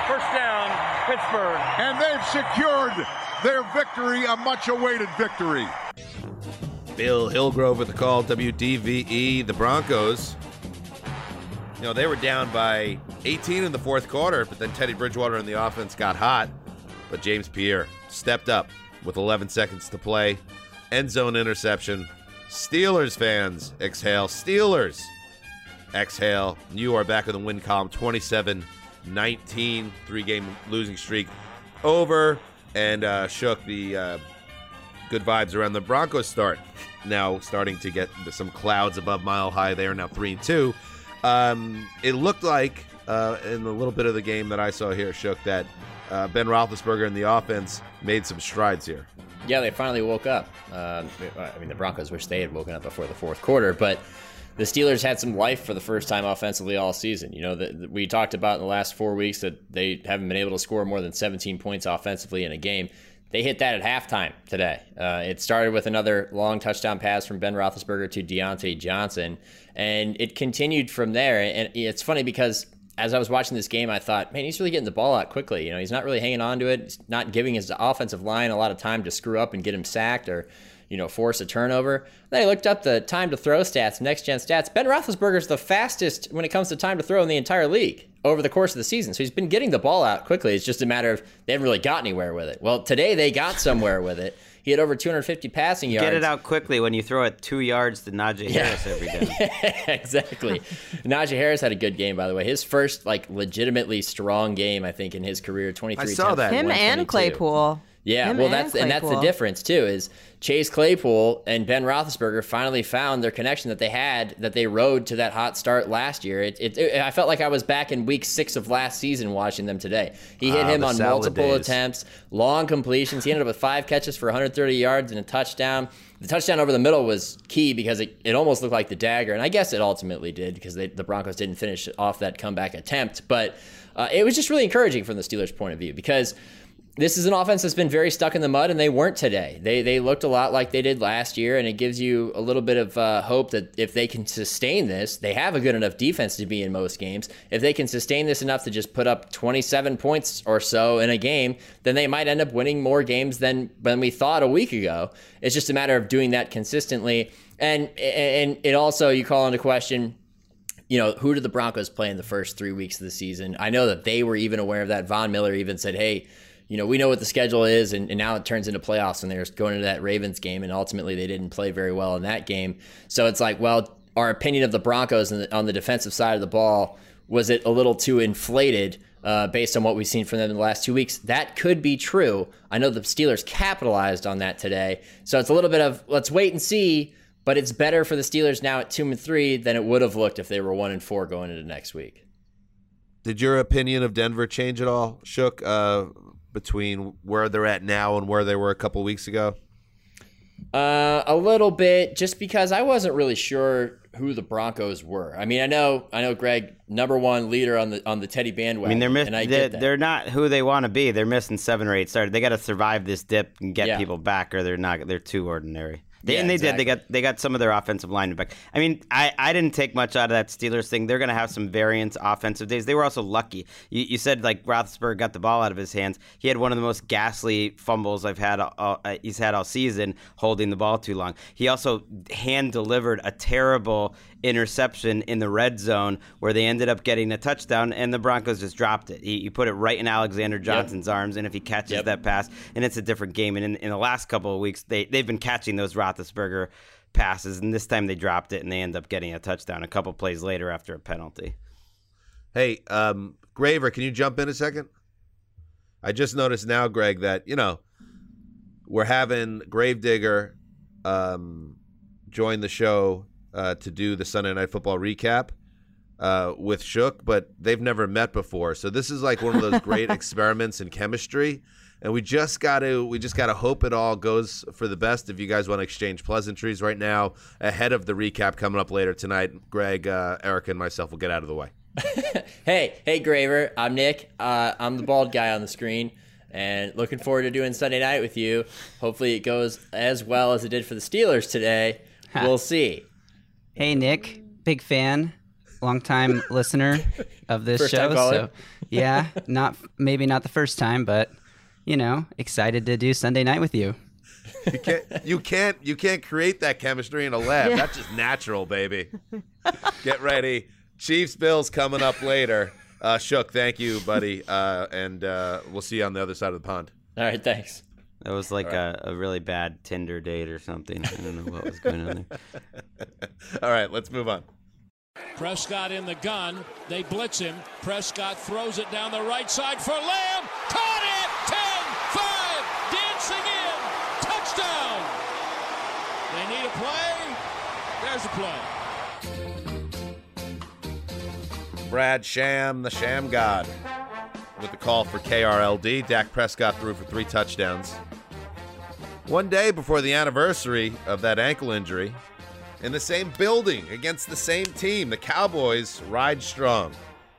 First down, Pittsburgh. And they've secured their victory, a much-awaited victory. Bill Hillgrove with the call, WDVE. The Broncos you know, they were down by 18 in the fourth quarter, but then Teddy Bridgewater and the offense got hot. But James Pierre stepped up with 11 seconds to play. End zone interception. Steelers fans, exhale. Steelers, exhale. You are back in the win column 27 19. Three game losing streak over and uh, shook the uh, good vibes around the Broncos start. Now starting to get some clouds above mile high. They are now 3 and 2. Um, it looked like uh, in the little bit of the game that I saw here, Shook, that uh, Ben Roethlisberger and the offense made some strides here. Yeah, they finally woke up. Uh, I mean, the Broncos wish they had woken up before the fourth quarter, but the Steelers had some life for the first time offensively all season. You know, the, we talked about in the last four weeks that they haven't been able to score more than 17 points offensively in a game. They hit that at halftime today. Uh, it started with another long touchdown pass from Ben Roethlisberger to Diontae Johnson, and it continued from there. And it's funny because as I was watching this game, I thought, man, he's really getting the ball out quickly. You know, he's not really hanging on to it. He's not giving his offensive line a lot of time to screw up and get him sacked or you know, force a turnover. Then I looked up the time to throw stats, next gen stats. Ben Roethlisberger's the fastest when it comes to time to throw in the entire league over the course of the season. So he's been getting the ball out quickly. It's just a matter of they haven't really got anywhere with it. Well, today they got somewhere with it. He had over 250 passing yards. Get it out quickly when you throw it two yards to Najee yeah. Harris every day. yeah, exactly. Najee Harris had a good game, by the way. His first like legitimately strong game, I think, in his career. 23. I saw that. Him and Claypool. Yeah, Him well, that's and, and that's the difference too. Is Chase Claypool and Ben Roethlisberger finally found their connection that they had that they rode to that hot start last year. It, it, it I felt like I was back in week six of last season watching them today. He hit ah, him on multiple days. attempts, long completions. He ended up with five catches for 130 yards and a touchdown. The touchdown over the middle was key because it, it almost looked like the dagger, and I guess it ultimately did because they, the Broncos didn't finish off that comeback attempt. But uh, it was just really encouraging from the Steelers' point of view because this is an offense that's been very stuck in the mud, and they weren't today. They they looked a lot like they did last year, and it gives you a little bit of uh, hope that if they can sustain this, they have a good enough defense to be in most games. If they can sustain this enough to just put up 27 points or so in a game, then they might end up winning more games than than we thought a week ago. It's just a matter of doing that consistently, and and it also you call into question you know, who did the Broncos play in the first three weeks of the season? I know that they were even aware of that. Von Miller even said, hey, you know, we know what the schedule is, and, and now it turns into playoffs, and they're going into that Ravens game, and ultimately they didn't play very well in that game. So it's like, well, our opinion of the Broncos on the defensive side of the ball was it a little too inflated uh, based on what we've seen from them in the last two weeks? That could be true. I know the Steelers capitalized on that today, so it's a little bit of let's wait and see. But it's better for the Steelers now at two and three than it would have looked if they were one and four going into next week. Did your opinion of Denver change at all, Shook? Uh, between where they're at now and where they were a couple weeks ago? Uh, a little bit, just because I wasn't really sure who the Broncos were. I mean, I know, I know, Greg, number one leader on the on the Teddy bandwagon. I mean, they're miss- they're, they're, not who they want to be. They're missing seven or eight starters. They got to survive this dip and get yeah. people back, or they're not. They're too ordinary. They, yeah, and they exactly. did. They got they got some of their offensive line back. I mean, I, I didn't take much out of that Steelers thing. They're going to have some variance offensive days. They were also lucky. You, you said like Roethlisberger got the ball out of his hands. He had one of the most ghastly fumbles I've had. All, uh, he's had all season holding the ball too long. He also hand delivered a terrible interception in the red zone where they ended up getting a touchdown and the Broncos just dropped it. He, put it right in Alexander Johnson's yep. arms, and if he catches yep. that pass, and it's a different game. And in, in the last couple of weeks, they they've been catching those Roethlisberger passes, and this time they dropped it and they end up getting a touchdown a couple plays later after a penalty. Hey, um, Graver, can you jump in a second? I just noticed now, Greg, that you know we're having Gravedigger um, join the show uh, to do the Sunday Night Football recap uh, with Shook, but they've never met before. So this is like one of those great experiments in chemistry, and we just got to we just got to hope it all goes for the best. If you guys want to exchange pleasantries right now ahead of the recap coming up later tonight, Greg, uh, Erica, and myself will get out of the way. hey, hey, Graver, I'm Nick. Uh, I'm the bald guy on the screen and looking forward to doing Sunday night with you. Hopefully, it goes as well as it did for the Steelers today. We'll see. Hey, Nick, big fan, longtime listener of this first show. So, yeah, not maybe not the first time, but you know, excited to do Sunday night with you. You can't, you can't, you can't create that chemistry in a lab. Yeah. That's just natural, baby. Get ready. Chiefs Bills coming up later. Uh, Shook, thank you, buddy, uh, and uh, we'll see you on the other side of the pond. All right, thanks. That was like right. a, a, really bad Tinder date or something. I don't know what was going on there. All right, let's move on. Prescott in the gun. They blitz him. Prescott throws it down the right side for Lamb. Caught it! 10 5. Dancing in. Touchdown. They need a play. There's a play. Brad Sham, the Sham God with the call for KRLD. Dak Prescott threw for three touchdowns. One day before the anniversary of that ankle injury, in the same building against the same team, the Cowboys ride strong.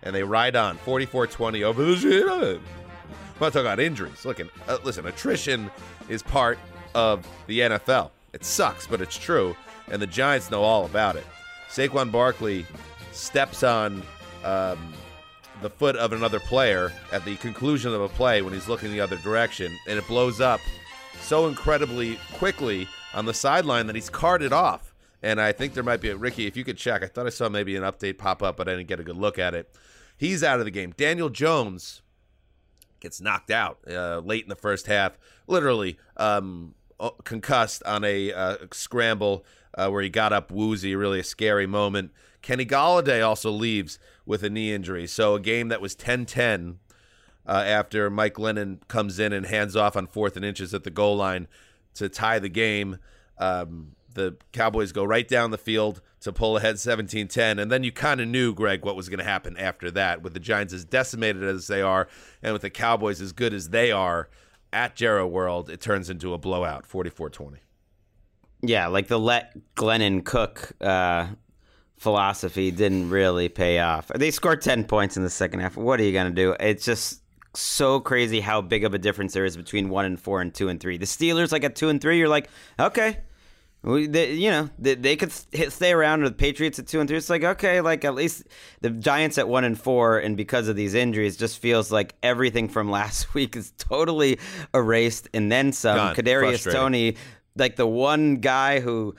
And they ride on 44 20 over the Giants. I'm not talking about injuries. Looking, uh, listen, attrition is part of the NFL. It sucks, but it's true. And the Giants know all about it. Saquon Barkley steps on um, the foot of another player at the conclusion of a play when he's looking the other direction, and it blows up so incredibly quickly on the sideline that he's carted off. And I think there might be a Ricky, if you could check. I thought I saw maybe an update pop up, but I didn't get a good look at it. He's out of the game. Daniel Jones gets knocked out uh, late in the first half, literally um, concussed on a uh, scramble uh, where he got up woozy, really a scary moment. Kenny Golladay also leaves with a knee injury. So a game that was 10-10 uh, after Mike Glennon comes in and hands off on fourth and inches at the goal line to tie the game. Um, the Cowboys go right down the field to pull ahead 17-10 and then you kind of knew Greg what was going to happen after that with the Giants as decimated as they are and with the Cowboys as good as they are at Jerry World it turns into a blowout 44-20 yeah like the let Glennon cook uh, philosophy didn't really pay off. They scored 10 points in the second half. What are you going to do? It's just so crazy how big of a difference there is between one and four and two and three. The Steelers, like at two and three, you're like, okay, we, they, you know, they, they could hit, stay around. Or the Patriots at two and three, it's like okay, like at least the Giants at one and four, and because of these injuries, just feels like everything from last week is totally erased, and then some. Gone. Kadarius Toney, like the one guy who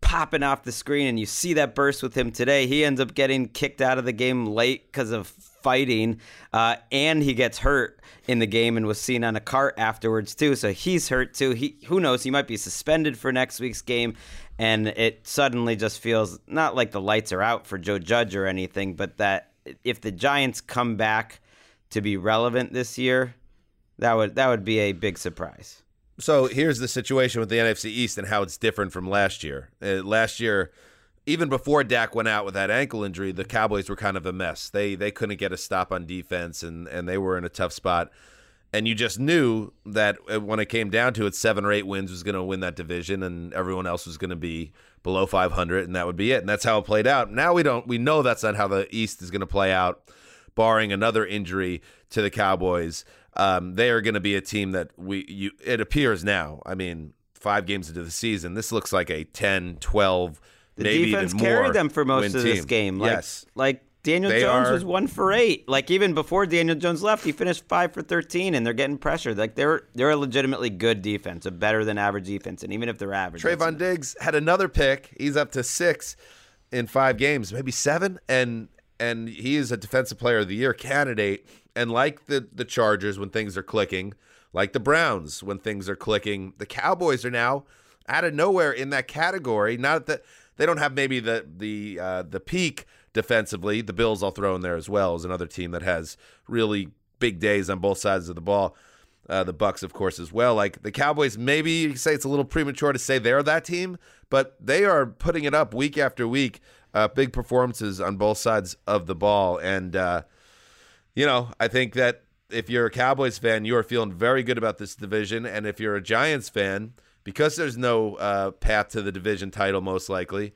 popping off the screen and you see that burst with him today he ends up getting kicked out of the game late because of fighting uh, and he gets hurt in the game and was seen on a cart afterwards too. So he's hurt too. He who knows? He might be suspended for next week's game and it suddenly just feels not like the lights are out for joe judge or anything but that if the giants come back to be relevant this year that would that would be a big surprise. So here's the situation with the NFC East and how it's different from last year. Uh, last year, even before Dak went out with that ankle injury, the Cowboys were kind of a mess. They they couldn't get a stop on defense, and and they were in a tough spot. And you just knew that uh, when it came down to it, seven or eight wins was going to win that division, and everyone else was going to be below 500, and that would be it. And that's how it played out. Now we don't. We know that's not how the East is going to play out, barring another injury to the Cowboys. Um, they are going to be a team that we. You, it appears now. I mean, five games into the season, this looks like a 10, 12, The maybe defense carried them for most of this game. Like, yes, like Daniel They Jones are- was one for eight. Like even before Daniel Jones left, he finished five for thirteen, and they're getting pressured. Like they're they're a legitimately good defense, a better than average defense, and even if they're average, Trevon Diggs had another pick. He's up to six in five games, maybe seven, and and he is a defensive player of the year candidate. And like the the Chargers when things are clicking, like the Browns when things are clicking, the Cowboys are now out of nowhere in that category. Not that they don't have maybe the the uh, the peak defensively. The Bills I'll throw in there as well as another team that has really big days on both sides of the ball. Uh, the Bucs, of course, as well. Like the Cowboys, maybe you say it's a little premature to say they're that team, but they are putting it up week after week. Uh, big performances on both sides of the ball, and uh, you know, I think that if you're a Cowboys fan, you are feeling very good about this division, and if you're a Giants fan, because there's no uh, path to the division title, most likely,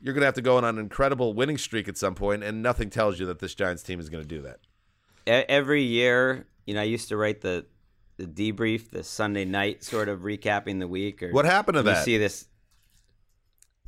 you're going to have to go on an incredible winning streak at some point, and nothing tells you that this Giants team is going to do that. Every year, you know, I used to write the the debrief, the Sunday night sort of recapping the week. Or What happened to you that? See this?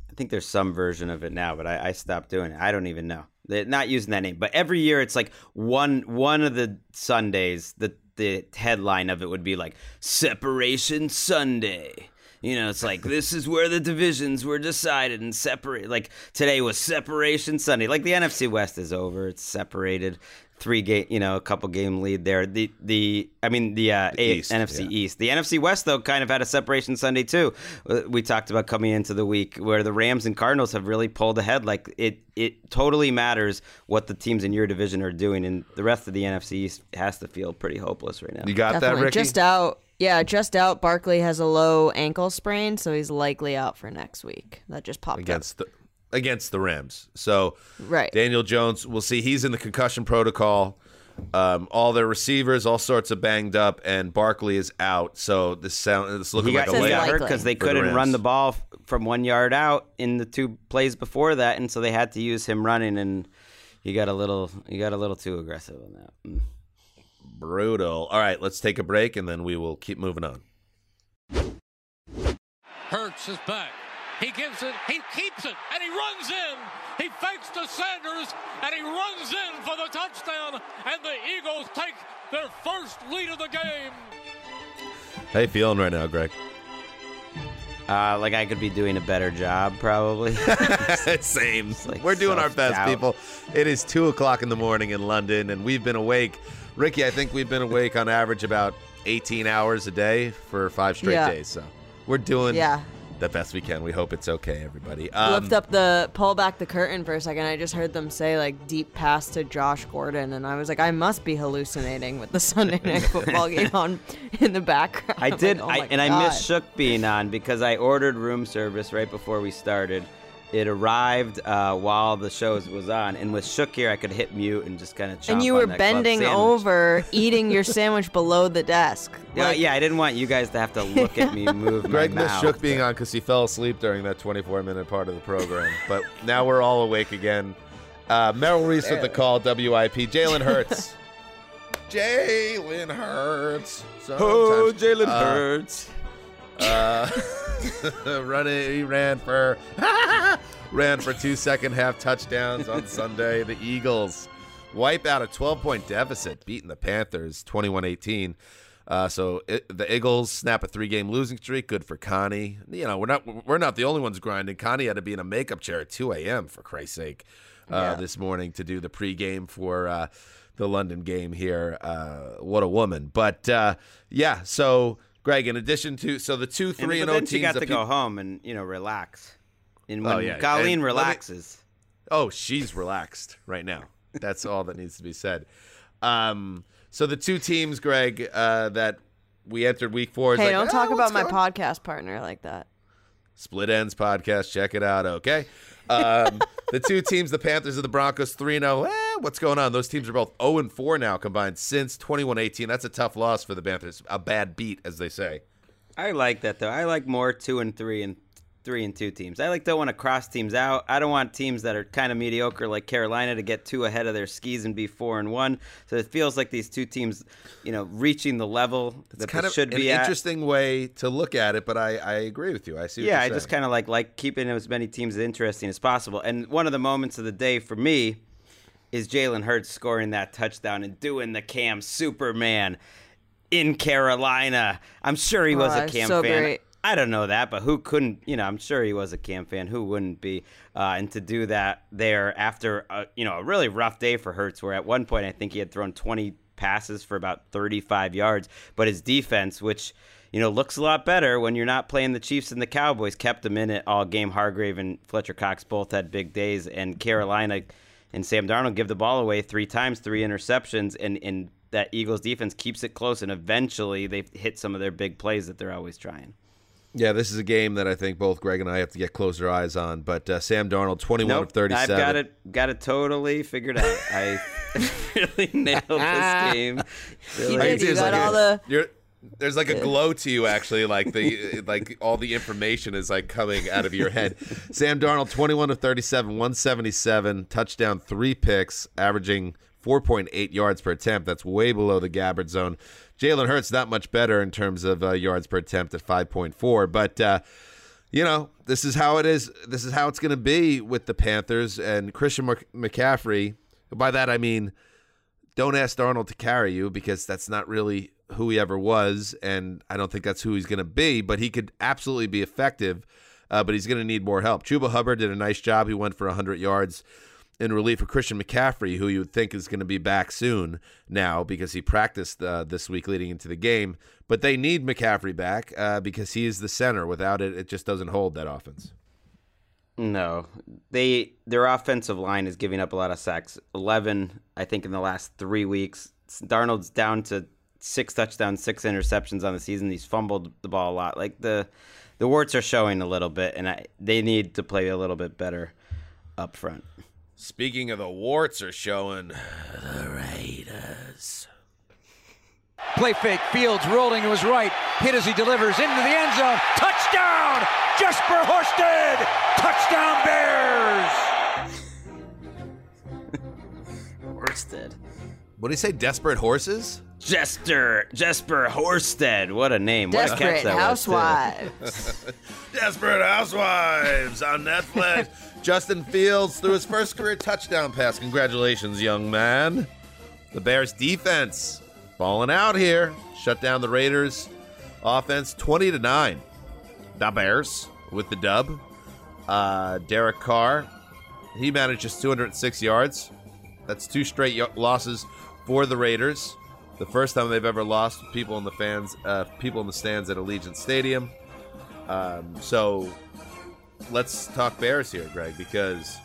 I think there's some version of it now, but I, I stopped doing it. I don't even know. They're not using that name, but every year it's like one one of the Sundays. The the headline of it would be like Separation Sunday. You know, it's like this is where the divisions were decided and separate. Like today was Separation Sunday. Like the NFC West is over; it's separated. Three game, you know, a couple game lead there. The the I mean the, uh, A- East, NFC yeah. East. The NFC West though kind of had a separation Sunday too. Uh, We talked about coming into the week where the Rams and Cardinals have really pulled ahead. Like it it totally matters what the teams in your division are doing, and the rest of the NFC East has to feel pretty hopeless right now. You got Definitely. that, Ricky? Just out. Yeah, just out. Barkley has a low ankle sprain, so he's likely out for next week. That just popped up against the against the Rams. So Right. Daniel Jones, we'll see. He's in the concussion protocol. Um, all their receivers, all sorts of banged up, and Barkley is out. So this sound this looking He like got, a he got layup hurt because they couldn't run the ball from one yard out in the two plays before that, and so they had to use him running, and he got a little he got a little too aggressive on that. Brutal. All right, let's take a break, and then we will keep moving on. Hurts is back. He gives it, he keeps it, and he runs in. He fakes to Sanders, and he runs in for the touchdown. And the Eagles take their first lead of the game. How you feeling right now, Greg? Uh, like I could be doing a better job, probably. Same. like We're doing our best, self-doubt. people. It is two o'clock in the morning in London, and we've been awake. Ricky, I think we've been awake on average about 18 hours a day for five straight Yeah. days. So we're doing Yeah. the best we can. We hope it's okay, everybody. Um, Lift up the pull back the curtain for a second. I just heard them say like deep pass to Josh Gordon, and I was like, I must be hallucinating with the Sunday night football game on in the background. I did, like, oh I, my and I God. missed Shook being on because I ordered room service right before we started. It arrived uh, while the show was on, and with Shook here, I could hit mute and just kind of. And you were bending over, eating your sandwich below the desk. Yeah, Like, yeah, I didn't want you guys to have to look at me move Greg my missed mouth. Shook being on because he fell asleep during that 24 minute part of the program. but now we're all awake again. Uh, Merrill Reese with the call, WIP. Jalen Hurts. Jalen Hurts. Oh, Jalen uh, Hurts. Uh, running, he ran for ran for two second half touchdowns on Sunday. The Eagles wipe out a 12 point deficit, beating the Panthers 21 18. Uh, so it, the Eagles snap a three game losing streak. Good for Connie. You know we're not we're not the only ones grinding. Connie had to be in a makeup chair at 2 a.m. for Christ's sake uh, Yeah. this morning to do the pregame for uh, the London game here. Uh, what a woman! But uh, yeah, so Greg, in addition to so the two And, three but and O then teams she got to peop- go home and you know relax. And when Oh, yeah. Colleen And let me- relaxes, Oh, she's relaxed right now. That's all that needs to be said. Um, so the two teams, Greg, uh, that we entered week four. Is Hey, like, don't "Oh, talk what's about my going-" podcast partner like that. Split Ends podcast. Check it out. Okay. Um, the two teams, the Panthers and the Broncos, 3 0. Eh, what's going on? Those teams are both 0 and 4 now combined since 21 18. That's a tough loss for the Panthers. A bad beat, as they say. I like that though. I like more two and three and three and two teams. I like don't want to cross teams out. I don't want teams that are kind of mediocre like Carolina to get too ahead of their skis and be four and one. So it feels like these two teams, you know, reaching the level It's that kind they of should an be at. interesting way to look at it, but I, I agree with you. I see what yeah, you're I saying. just kind of like like keeping as many teams as interesting as possible. And one of the moments of the day for me is Jalen Hurts scoring that touchdown and doing the Cam Superman in Carolina. I'm sure he was Oh, a Cam so fan. great. I don't know that, but who couldn't? You know, I'm sure he was a Cam fan. Who wouldn't be? Uh, and to do that there after a, you know a really rough day for Hurts, where at one point I think he had thrown 20 passes for about 35 yards, but his defense, which you know looks a lot better when you're not playing the Chiefs and the Cowboys, kept them in it all game. Hargrave and Fletcher Cox both had big days, and Carolina and Sam Darnold give the ball away three times, three interceptions, and and that Eagles defense keeps it close, and eventually they hit some of their big plays that they're always trying. Yeah, this is a game that I think both Greg and I have to get closer eyes on. But uh, Sam Darnold, 21 Nope, of 37. I've got it, got it totally figured out. I really nailed this game. Really. I can see You got like all a- the- you're- there's like a glow to you, actually. Like the like all the information is like coming out of your head. Sam Darnold, 21 of 37, 177, touchdown, three picks, averaging 4.8 yards per attempt. That's way below the Gabbert zone. Jalen Hurts not much better in terms of uh, yards per attempt at 5.4, but. Uh, you know, this is how it is. This is how it's going to be with the Panthers and Christian McCaffrey. By that I mean, don't ask Darnold to carry you because that's not really who he ever was, and I don't think that's who he's going to be. But he could absolutely be effective, uh, but he's going to need more help. Chuba Hubbard did a nice job. He went for 100 yards in relief of Christian McCaffrey, who you would think is going to be back soon now because he practiced uh, this week leading into the game. But they need McCaffrey back uh, because he is the center. Without it, it just doesn't hold that offense. No, they their offensive line is giving up a lot of sacks. Eleven, I think, in the last three weeks. Darnold's down to six touchdowns, six interceptions on the season. He's fumbled the ball a lot. Like the the warts are showing a little bit, and I, they need to play a little bit better up front. Speaking of the warts are showing the Raiders. Play fake. Fields rolling to his right. Hit as he delivers into the end zone. Touchdown! Jesper Horsted! Touchdown Bears! Horsted. What do you say? Desperate horses? Jester Jesper Horsted. What a name. What a catch Desperate that was. Housewives. Desperate Housewives on Netflix. Justin Fields threw his first career touchdown pass. Congratulations, young man. The Bears defense falling out here. Shut down the Raiders offense 20 to 9. The Bears with the dub. Uh, Derek Carr, he managed just 206 yards. That's two straight y- losses for the Raiders. The first time they've ever lost people in the fans, uh, people in the stands at Allegiant Stadium. Um, so let's talk Bears here, Greg, because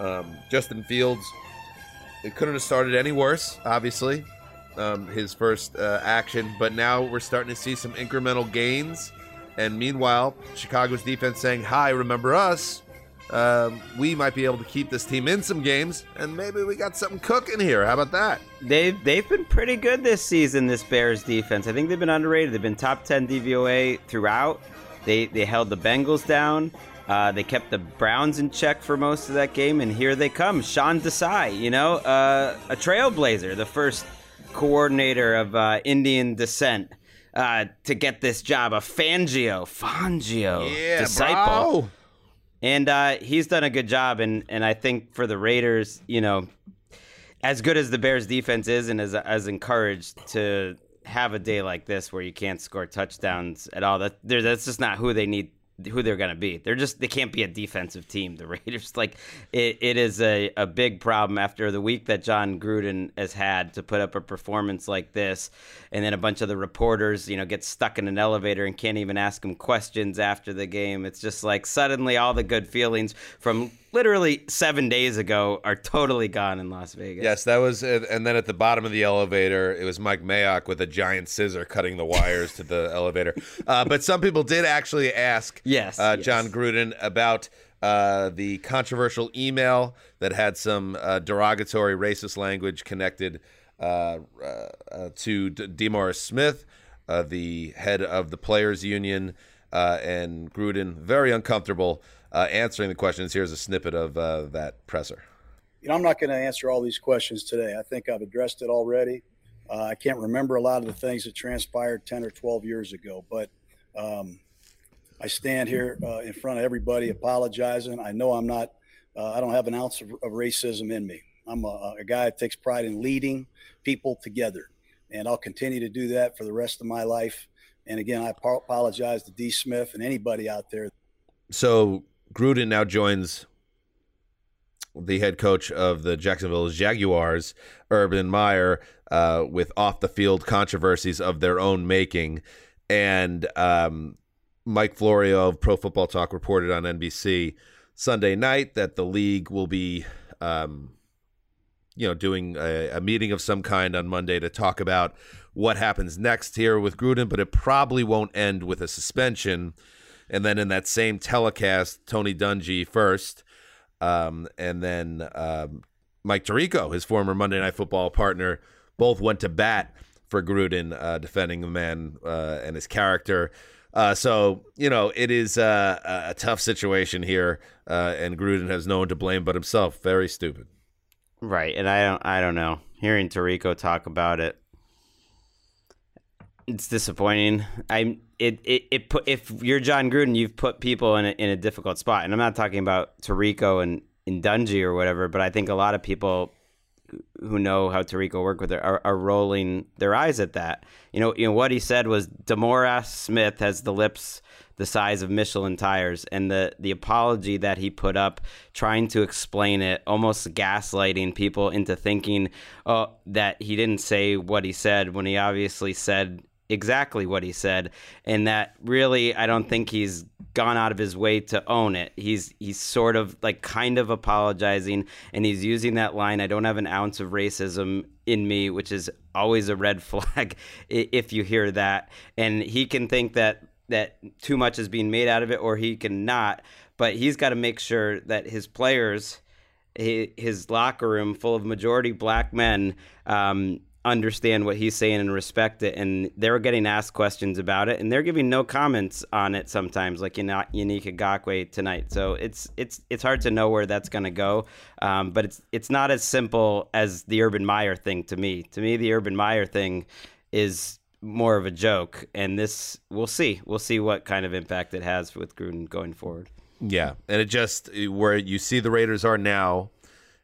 um, Justin Fields, it couldn't have started any worse, obviously, um, his first uh, action, but now we're starting to see some incremental gains. And meanwhile, Chicago's defense saying, Hi, remember us? Um, we might be able to keep this team in some games, and maybe we got something cooking here. How about that? They've they've been pretty good this season. This Bears defense. I think they've been underrated. They've been top ten DVOA throughout. They they held the Bengals down. Uh, they kept the Browns in check for most of that game, and here they come. Sean Desai, you know, uh, a trailblazer, the first coordinator of uh, Indian descent uh, to get this job, a Fangio, Fangio Yeah, disciple. bro. And uh, he's done a good job. And, and I think for the Raiders, you know, as good as the Bears defense is and as, as encouraged to have a day like this where you can't score touchdowns at all, that that's just not who they need who they're going to be. They're just they can't be a defensive team. The Raiders like it, it is a, a big problem after the week that Jon Gruden has had to put up a performance like this and then a bunch of the reporters, you know, get stuck in an elevator and can't even ask him questions after the game. It's just like suddenly all the good feelings from literally 7 days ago are totally gone in Las Vegas. Yes, that was, and then at the bottom of the elevator, it was Mike Mayock with a giant scissor cutting the wires to the elevator. Uh, but some people did actually ask, Yes, uh, yes. Jon Gruden about uh, the controversial email that had some uh, derogatory racist language connected uh, uh, to D- DeMaurice Smith, uh, the head of the players' union, uh, and Gruden very uncomfortable uh, answering the questions. Here's a snippet of uh, that presser. you know, I'm not going to answer all these questions today. I think I've addressed it already. Uh, I can't remember a lot of the things that transpired 10 or 12 years ago, but um, I stand here uh, in front of everybody apologizing. I know I'm not, uh, I don't have an ounce of, of racism in me. I'm a, a guy that takes pride in leading people together, and I'll continue to do that for the rest of my life. And again, I apologize to D. Smith and anybody out there So Gruden now joins the head coach of the Jacksonville Jaguars, Urban Meyer, uh, with off the field controversies of their own making. And um, Mike Florio of Pro Football Talk reported on NBC Sunday night that the league will be, um, you know, doing a, a meeting of some kind on Monday to talk about what happens next here with Gruden, but it probably won't end with a suspension. And then in that same telecast, Tony Dungy first, um, and then um, Mike Tirico, his former Monday Night Football partner, both went to bat for Gruden, uh, defending the man uh, and his character. Uh, so you know it is uh, a a tough situation here, uh, and Gruden has no one to blame but himself. Very stupid. Right, and I don't I don't know. Hearing Tirico talk about it, it's disappointing. I'm it it, it put if you're Jon Gruden, you've put people in a, in a difficult spot, and I'm not talking about Tirico and and Dungy or whatever, but I think a lot of people who know how Tirico worked with are, are rolling their eyes at that. You know, you know what he said was DeMaurice Smith has the lips the size of Michelin tires, and the the apology that he put up, trying to explain it, almost gaslighting people into thinking, oh, that he didn't say what he said when he obviously said exactly what he said and that really I don't think he's gone out of his way to own it. He's he's sort of like kind of apologizing and he's using that line I don't have an ounce of racism in me which is always a red flag if you hear that and he can think that that too much is being made out of it or he can not but he's got to make sure that his players his locker room full of majority black men um, understand what he's saying and respect it. And they're getting asked questions about it, and they're giving no comments on it sometimes, like Yana- Yannick Ngakoue tonight. So it's it's it's hard to know where that's going to go. Um, but it's it's not as simple as the Urban Meyer thing to me. To me, the Urban Meyer thing is more of a joke, and this we'll see. We'll see what kind of impact it has with Gruden going forward. Yeah, and it just where you see the Raiders are now,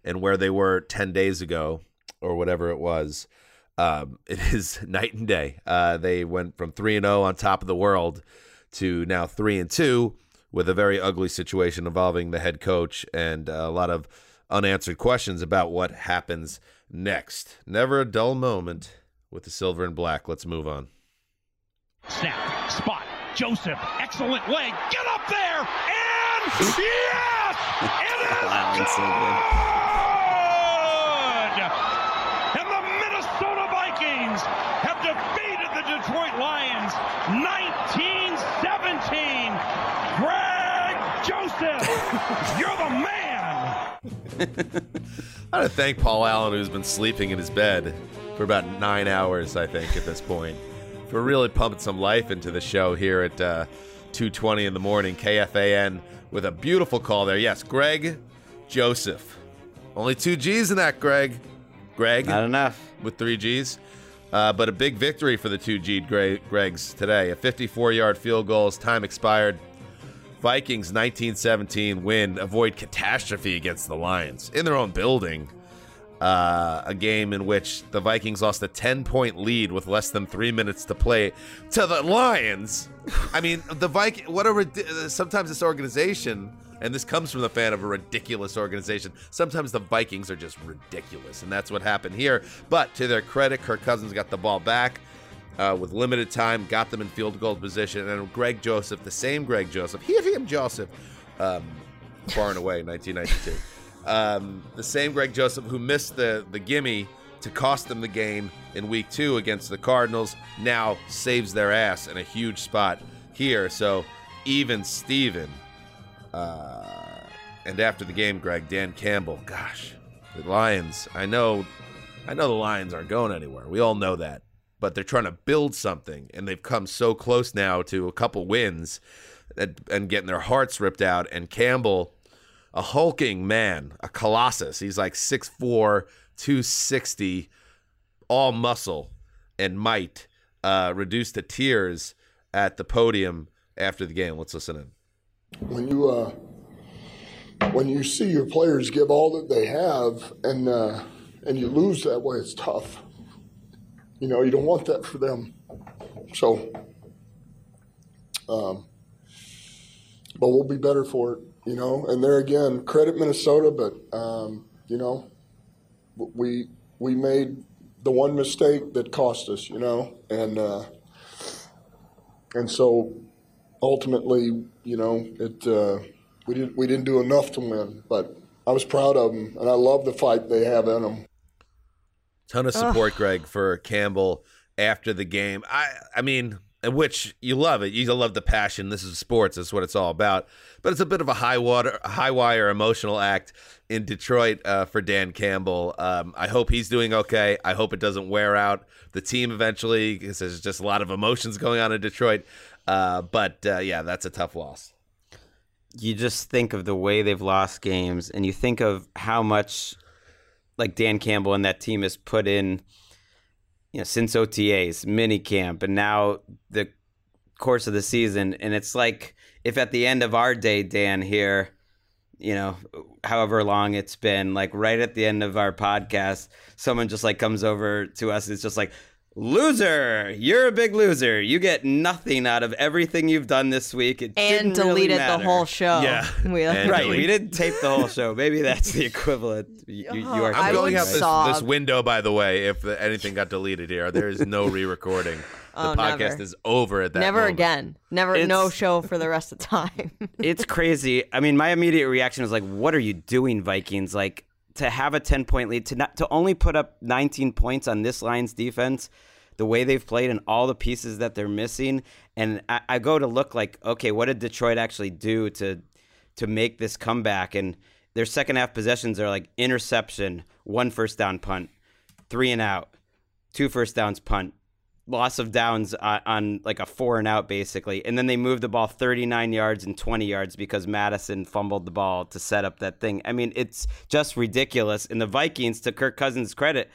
and where they were ten days ago, or whatever it was. Um, it is night and day. Uh, they went from three and zero on top of the world to now three and two with a very ugly situation involving the head coach and a lot of unanswered questions about what happens next. Never a dull moment with the silver and black. Let's move on. Snap, spot, Joseph, excellent leg, get up there, and yes! It is Wow, it's so good! And the Minnesota Vikings have defeated the Detroit Lions 1917. Greg Joseph, you're the man! I want to thank Paul Allen, who's been sleeping in his bed for about nine hours, I think, at this point, for really pumping some life into the show here at uh, 2.20 in the morning, KFAN, with a beautiful call there. Yes, Greg Joseph. Only two G's in that, Greg. Greg. Not enough. With three G's. Uh, but a big victory for the two G Gregs today. A 54 yard field goal as time expired. Vikings 1917 win, avoid catastrophe against the Lions in their own building. Uh, a game in which the Vikings lost a 10 point lead with less than three minutes to play to the Lions. I mean, the Viking, what a, sometimes this organization, and this comes from the fan of a ridiculous organization, sometimes the Vikings are just ridiculous, and that's what happened here. But to their credit, Kirk Cousins got the ball back. Uh, with limited time, got them in field goal position, and Greg Joseph, the same Greg Joseph, he him Joseph, um, far and away, 1992. Um, the same Greg Joseph who missed the the gimme to cost them the game in week two against the Cardinals now saves their ass in a huge spot here. So even Steven. Uh, and after the game, Greg, Dan Campbell, gosh, the Lions, I know I know the Lions aren't going anywhere. We all know that. But they're trying to build something, and they've come so close now to a couple wins and, and getting their hearts ripped out. And Campbell, a hulking man, a colossus. He's like 6'4, 260, all muscle and might, uh, reduced to tears at the podium after the game. Let's listen in. When you uh, when you see your players give all that they have and uh, and you lose that way, it's tough. You know, you don't want that for them. So, um, but we'll be better for it you know. And there again, credit Minnesota, but um, you know, we we made the one mistake that cost us, you know, and uh, and so ultimately, you know, it uh, we didn't we didn't do enough to win, but I was proud of them, and I love the fight they have in them. Ton of support, Greg, for Campbell after the game. I I mean, which you love it. You love the passion. This is sports. That's what it's all about. But it's a bit of a high water, high wire emotional act in Detroit uh, for Dan Campbell. Um, I hope he's doing okay. I hope it doesn't wear out the team eventually because there's just a lot of emotions going on in Detroit. Uh, but uh, yeah, that's a tough loss. You just think of the way they've lost games, and you think of how much like Dan Campbell and that team has put in you know, since OTAs, mini camp, and now the course of the season. And it's like if at the end of our day, Dan, here, you know, however long it's been, like right at the end of our podcast, someone just like comes over to us. It's just like, loser, you're a big loser. You get nothing out of everything you've done this week. It and didn't really deleted the whole show. Yeah. We, And right. delete. We didn't tape the whole show. Maybe that's the equivalent. You, you, you are I I'm going would out this, this window, by the way, if anything got deleted here. There is no re recording. The Oh, podcast never. is over at that Never moment. again. Never. It's- no show for the rest of the time. it's crazy. I mean, my immediate reaction was like, "What are you doing, Vikings? Like to have a ten point lead to not to only put up 19 points on this Lions defense." The way they've played and all the pieces that they're missing, and I, I go to look like, okay, what did Detroit actually do to to make this comeback? And their second half possessions are like interception, one first down punt, three and out, two first downs punt, loss of downs on, on like a four and out basically and then they moved the ball 39 yards and 20 yards because Mattison fumbled the ball to set up that thing i mean it's just ridiculous and the vikings to kirk cousins credit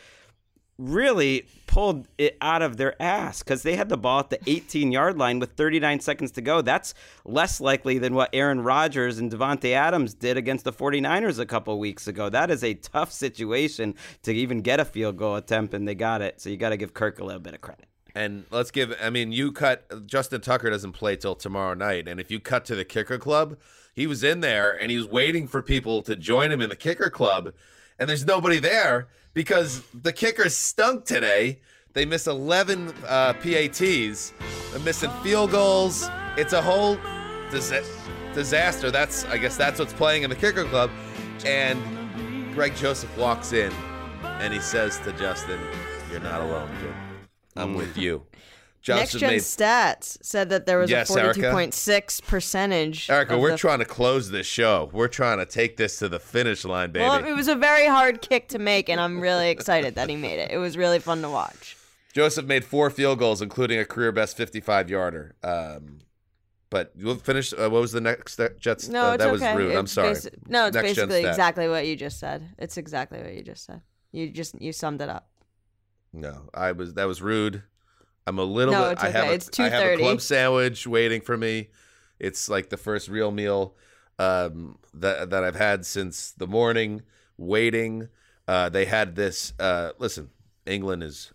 really pulled it out of their ass because they had the ball at the 18 yard line with 39 seconds to go. That's less likely than what Aaron Rodgers and Davante Adams did against the 49ers a couple weeks ago. That is a tough situation to even get a field goal attempt, and they got it. So you got to give Kirk a little bit of credit. And let's give, I mean, you cut, Justin Tucker doesn't play till tomorrow night. And if you cut to the kicker club, he was in there and he was waiting for people to join him in the kicker club. And there's nobody there because the kickers stunk today. They missed 11 uh, PATs, they're missing field goals. It's a whole dis- disaster. That's, I guess, that's what's playing in the kicker club. And Greg Joseph walks in and he says to Justin, You're not alone, kid. I'm with you. Next Gen made Stats said that there was Yes, a 42.6 percentage. Erica, we're the- trying to close this show. We're trying to take this to the finish line, baby. Well, it was a very hard kick to make, and I'm really excited that he made it. It was really fun to watch. Joseph made four field goals, including a career best 55 yarder. Um, but we'll finish. Uh, what was the next uh, Jets? No, uh, it's that okay. was rude. I'm sorry. basi- no, it's Next basically exactly what you just said. It's exactly what you just said. You just you summed it up. No, I was that was rude. I'm a little No, bit. it's I have okay. a, It's I have a 2:30. club sandwich waiting for me. It's like the first real meal um, that that I've had since the morning. Waiting. Uh, they had this. Uh, listen, England is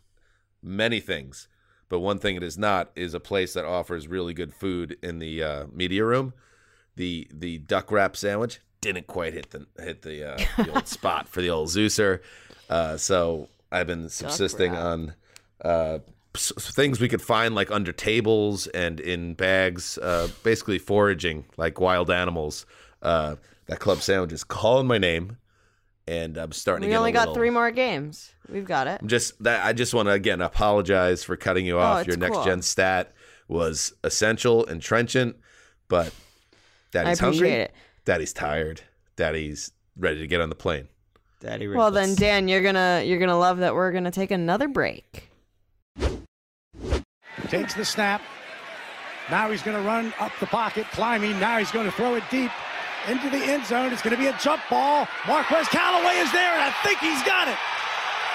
many things, but one thing it is not is a place that offers really good food in the uh, media room. The the duck wrap sandwich didn't quite hit the hit the, uh, the old spot for the old Zeuser. Uh, so I've been subsisting on uh, s- things we could find like under tables and in bags, uh, basically foraging like wild animals. Uh, that club sandwich is calling my name, and I'm starting to get. We get only got little- three more games. We've got it. I'm just that I just want to again apologize for cutting you Oh, off. it's Your next gen stat was essential and trenchant, but Daddy's hungry. it. Daddy's tired. Daddy's ready to get on the plane. Daddy Well then, Dan, you're gonna you're gonna love that we're gonna take another break. Takes the snap. Now he's going to run up the pocket, climbing. Now he's going to throw it deep into the end zone. It's going to be a jump ball. Marquez Callaway is there, and I think he's got it.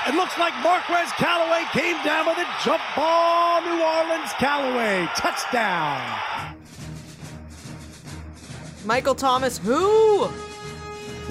It looks like Marquez Callaway came down with a jump ball. New Orleans Callaway touchdown. Michael Thomas, who?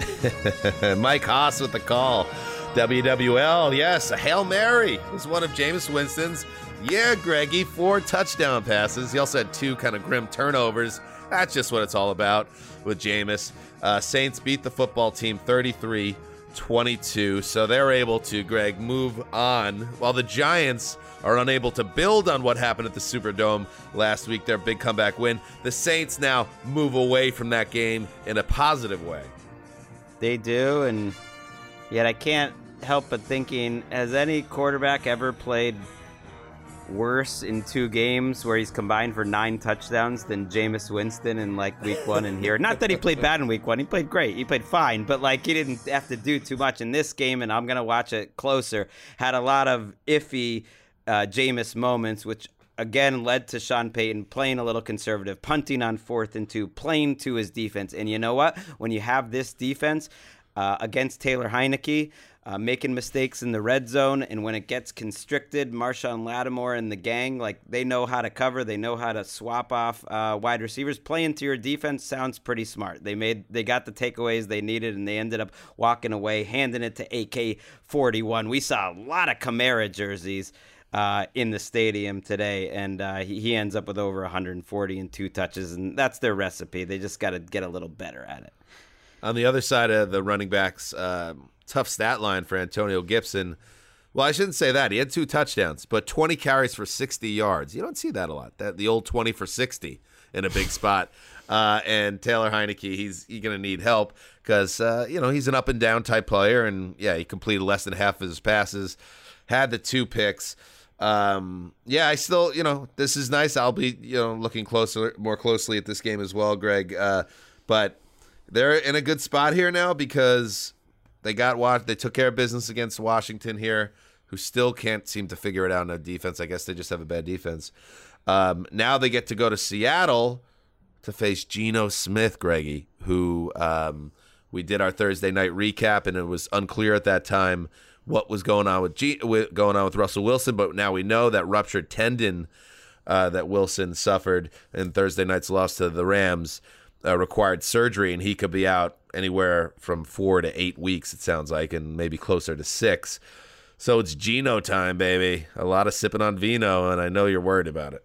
Mike Hoss with the call. WWL, yes, a Hail Mary is one of Jameis Winston's. Yeah, Greggy, four touchdown passes. He also had two kind of grim turnovers. That's just what it's all about with Jameis. Uh, Saints beat the football team 33 22, so they're able to, Greg, move on while the Giants are unable to build on what happened at the Superdome last week, their big comeback win. The Saints now move away from that game in a positive way. They do, and yet I can't help but thinking: Has any quarterback ever played worse in two games where he's combined for nine touchdowns than Jameis Winston in like week one and here? Not that he played bad in week one; he played great, he played fine, but like he didn't have to do too much in this game. And I'm gonna watch it closer. Had a lot of iffy uh, Jameis moments, which again led to Sean Payton playing a little conservative, punting on fourth and two, playing to his defense. And you know what? When you have this defense uh, against Taylor Heinicke, uh, making mistakes in the red zone, and when it gets constricted, Marshon Lattimore and the gang, like they know how to cover, they know how to swap off uh, wide receivers. Playing to your defense sounds pretty smart. They made, they got the takeaways they needed, and they ended up walking away, handing it to AK 41. We saw a lot of Kamara jerseys uh, in the stadium today, and uh, he, he ends up with over 140 and two touches, and that's their recipe. They just got to get a little better at it. On the other side of the running backs, um, tough stat line for Antonio Gibson. Well, I shouldn't say that. He had two touchdowns, but 20 carries for 60 yards. You don't see that a lot. That the old 20 for 60 in a big spot. Uh, and Taylor Heinicke, he's he's going to need help because uh, you know he's an up and down type player, and yeah, he completed less than half of his passes, had the two picks. Um, yeah, I still, you know, this is nice. I'll be, you know, looking closer, more closely at this game as well, Greg. Uh, but they're in a good spot here now because they got what they took care of business against Washington here, who still can't seem to figure it out in a defense. I guess they just have a bad defense. Um, now they get to go to Seattle to face Geno Smith, Greggy, who um, we did our Thursday night recap, and it was unclear at that time what was going on with, G- going on with Russell Wilson. But now we know that ruptured tendon uh, that Wilson suffered in Thursday night's loss to the Rams uh, required surgery, and he could be out anywhere from four to eight weeks. It sounds like, and maybe closer to six. So it's Geno time, baby. A lot of sipping on vino, and I know you're worried about it.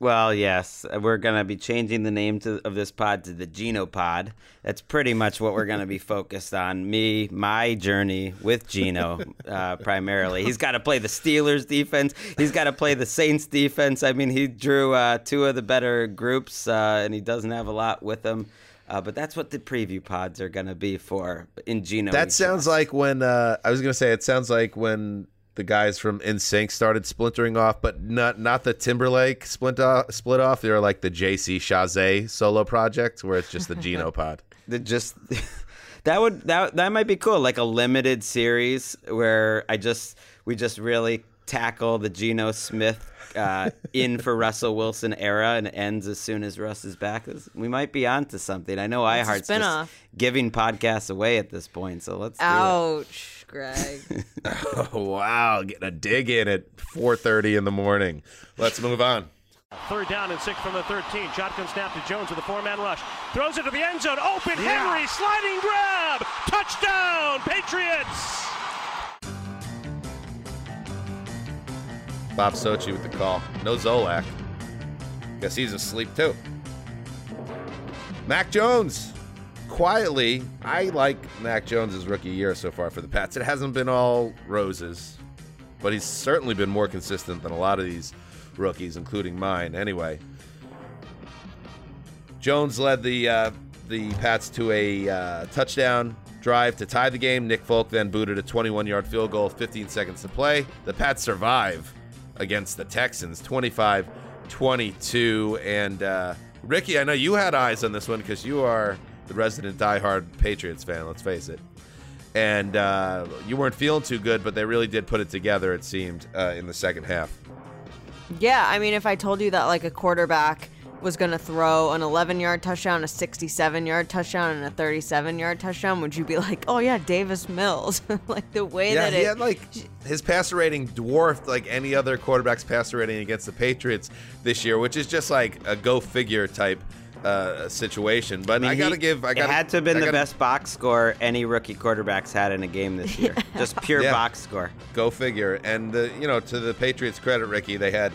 Well, yes, we're gonna be changing the name to, of this pod to the Geno Pod. That's pretty much what we're gonna be focused on. Me, my journey with Geno, uh, primarily. He's got to play the Steelers defense. He's got to play the Saints defense. I mean, he drew uh, two of the better groups, uh, and he doesn't have a lot with him. Uh, but that's what the preview pods are gonna be for in Geno. That sounds like when uh, I was going to say it sounds like when the guys from NSYNC started splintering off, but not not the Timberlake split off. Split off. They're like the JC Chasez solo project, where it's just the Geno pod. the just that would that that might be cool like a limited series where i just we just really tackle the Geno Smith uh, in for Russell Wilson era and ends as soon as Russ is back. We might be onto something. I know It's a iHeart's just giving podcasts away at this point, so let's do it. Greg. Oh, wow, getting a dig in at 4:30 in the morning. Let's move on. Third down and six from the 13. Shotgun snap to Jones with a four-man rush. Throws it to the end zone. Open Henry, sliding grab. Touchdown, Patriots. Bob Socci with the call. No Zolak. Guess he's asleep too. Mac Jones. Quietly, I like Mac Jones' rookie year so far for the Pats. It hasn't been all roses, but he's certainly been more consistent than a lot of these rookies, including mine. Anyway, Jones led the uh, the Pats to a uh, touchdown drive to tie the game. Nick Folk then booted a 21-yard field goal, 15 seconds to play. The Pats survive against the Texans, 25-22. And uh, Ricky, I know you had eyes on this one because you are the resident diehard Patriots fan. Let's face it. And uh, you weren't feeling too good, but they really did put it together. It seemed uh, in the second half. Yeah, I mean, if I told you that like a quarterback was going to throw an 11 yard touchdown, a 67 yard touchdown, and a 37 yard touchdown, would you be like, oh yeah, Davis Mills? like the way yeah, that he it. had like his passer rating dwarfed like any other quarterback's passer rating against the Patriots this year, which is just like a go figure type uh, situation. But I, mean, gotta he- give. I gotta, it had to have been I the gotta- best box score any rookie quarterbacks had in a game this year. Just pure Yeah. box score. Go figure. And the, you know, to the Patriots' credit, Ricky, they had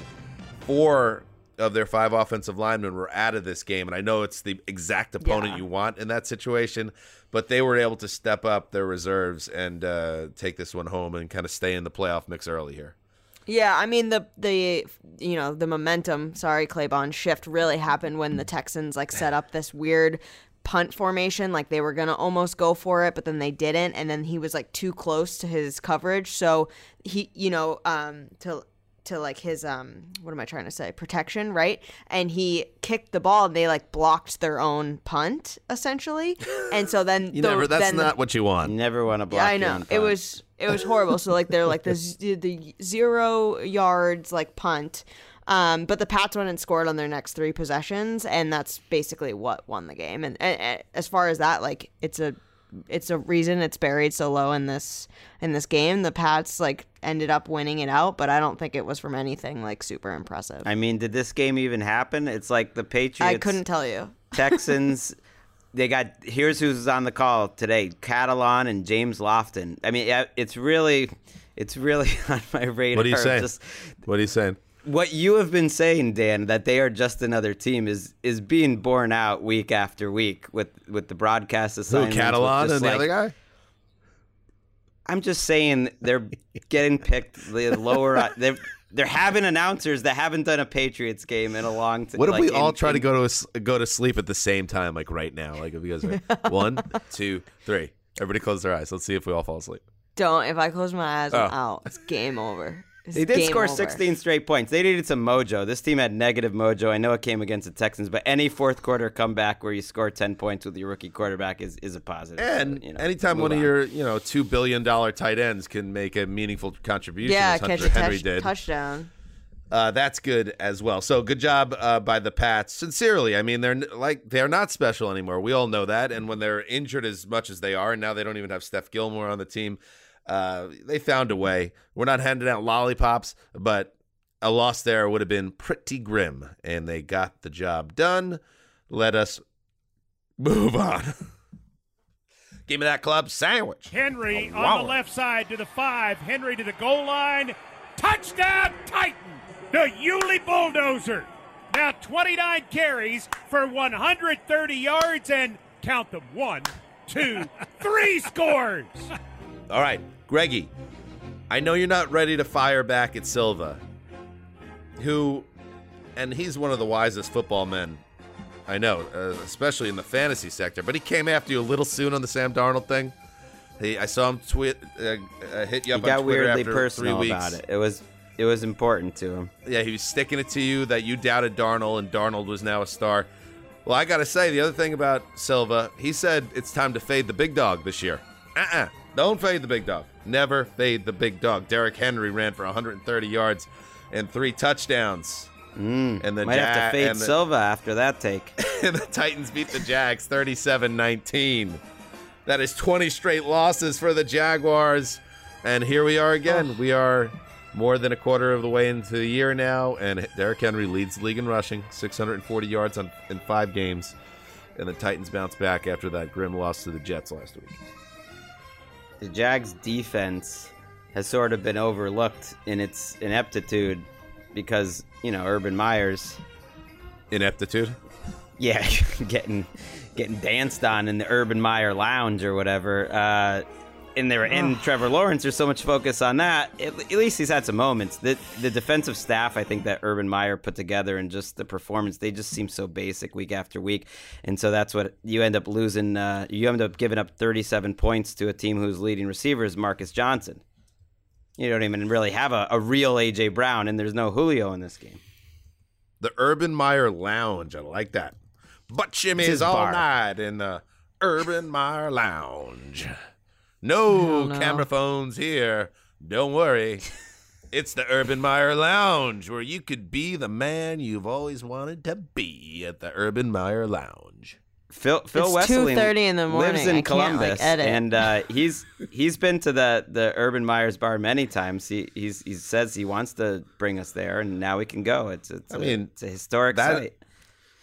four of their five offensive linemen were out of this game, and I know it's the exact opponent Yeah. you want in that situation, but they were able to step up their reserves and uh, take this one home and kind of stay in the playoff mix early here. Yeah, I mean the the you know the momentum. Sorry, Claybon shift really happened when the Texans like set up this weird punt formation. Like they were gonna almost go for it, but then they didn't, and then he was like too close to his coverage. So he, you know, um, to to like his um, what am I trying to say? Protection, right? And he kicked the ball, and they like blocked their own punt essentially. And so then You the- never. That's then the- not what you want. You never want to block. yeah, I your know. own It was it was horrible. So like they're like the z- the zero yards like punt. Um, but the Pats went and scored on their next three possessions, and that's basically what won the game. And, and, and as far as that, like it's a it's a reason it's buried so low in this in this game. The Pats like ended up winning it out, but I don't think it was from anything like super impressive. I mean, did this game even happen? It's like the Patriots. I couldn't tell you. Texans. They got here's who's on the call today: Catalon and James Lofton. I mean, yeah, it's really, it's really on my radar. What are you saying? Just What are you saying? What you have been saying, Dan, that they are just another team is is being borne out week after week with with the broadcast Who, assignments. with Catalon just and the other guy? I'm just saying they're getting picked the lower. They're they're having announcers that haven't done a Patriots game in a long time. What if we all try to go to a s go to sleep at the same time, like right now? Like if you guys are one, two, three. Everybody close their eyes. Let's see if we all fall asleep. Don't. If I close my eyes, I'm Oh. out. It's game over. It's They did score over. 16 straight points. They needed some mojo. This team had negative mojo. I know it came against the Texans, but any fourth quarter comeback where you score 10 points with your rookie quarterback is, is a positive. And So, you know, anytime move one of your you know two billion dollar tight ends can make a meaningful contribution, Yeah, as catch Hunter a Henry touch- did, touchdown. uh, that's good as well. So good job uh, by the Pats. Sincerely, I mean they're n- like they're not special anymore. We all know that. And when they're injured as much as they are, and now they don't even have Steph Gilmore on the team, uh, they found a way. We're not handing out lollipops, but a loss there would have been pretty grim, and they got the job done. Let us move on. Give me that club sandwich. Henry Wow. on the left side to the five. Henry to the goal line. Touchdown, Titan! The Yulee Bulldozer. Now 29 carries for 130 yards and count them one, two, three scores. All right, Greggy, I know you're not ready to fire back at Silva, who, and he's one of the wisest football men I know, uh, especially in the fantasy sector, but he came after you a little soon on the Sam Darnold thing. He, I saw him tweet, uh, uh, hit you He up got on Twitter weirdly after personal about it. It was it was important to him. Yeah, he was sticking it to you that you doubted Darnold and Darnold was now a star. Well, I got to say, the other thing about Silva, he said it's time to fade the big dog this year. Uh uh Don't fade the big dog. Never fade the big dog. Derrick Henry ran for 130 yards and three touchdowns. Mm, and the might have to fade the- Silva after that take. and the Titans beat the Jags 37 19. That is 20 straight losses for the Jaguars. And here we are again. We are more than a quarter of the way into the year now, and Derrick Henry leads the league in rushing 640 yards on, in five games. And the Titans bounce back after that grim loss to the Jets last week. The Jags defense has sort of been overlooked in its ineptitude because, you know, Urban Meyer's Ineptitude? yeah, getting getting danced on in the Urban Meyer lounge or whatever. Uh and there in Trevor Lawrence, there's so much focus on that. At, at least he's had some moments. The the defensive staff, I think that Urban Meyer put together, and just the performance, they just seem so basic week after week, and so that's what you end up losing. Uh, you end up giving up 37 points to a team whose leading receiver is Marcus Johnson. You don't even really have a, a real AJ Brown, and there's no Julio in this game. The Urban Meyer Lounge. I like that. Butt It's shimmies all bar. night in the Urban Meyer Lounge. I No camera phones here. Don't worry. It's the Urban Meyer Lounge where you could be the man you've always wanted to be at the Urban Meyer Lounge. Phil Phil It's Wesley 2:30 in the morning. lives in I can't, like, Columbus, edit. and uh, he's he's been to the the Urban Meyer's bar many times. He he's, he says he wants to bring us there, and now we can go. It's it's I a- mean, it's a historic that- site.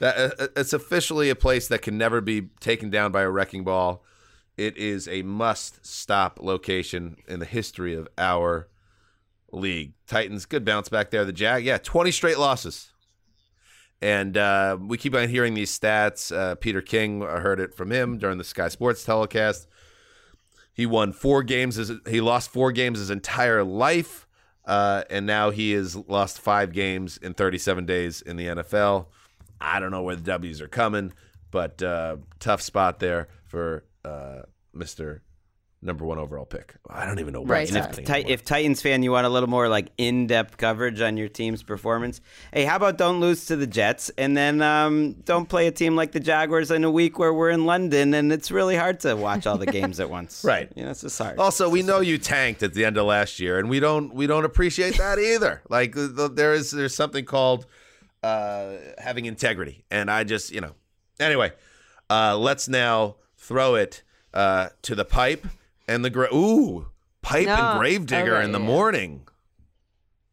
That uh, it's officially a place that can never be taken down by a wrecking ball. It is a must-stop location in the history of our league. Titans, good bounce back there. The Jag, yeah, twenty straight losses, and uh, we keep on hearing these stats. Uh, Peter King, I heard it from him during the Sky Sports telecast. He won four games. His, he lost four games his entire life, uh, and now he has lost five games in 37 days in the NFL. I don't know where the W's are coming, but uh, tough spot there for uh, Mister Number One overall pick. I don't even know what's Right. And if, happening. If Titans fan, you want a little more like in-depth coverage on your team's performance. Hey, how about don't lose to the Jets, and then um, don't play a team like the Jaguars in a week where we're in London, and it's really hard to watch all the games at once. Right. You know, it's just hard. Also, we know you tanked at the end of last year, and we don't we don't appreciate that either. Like the, the- there is there's something called uh, having integrity, and I just you know. Anyway, uh, let's now throw it uh, to the pipe and the gra- ooh pipe No. and Gravedigger Okay, in the yeah. morning.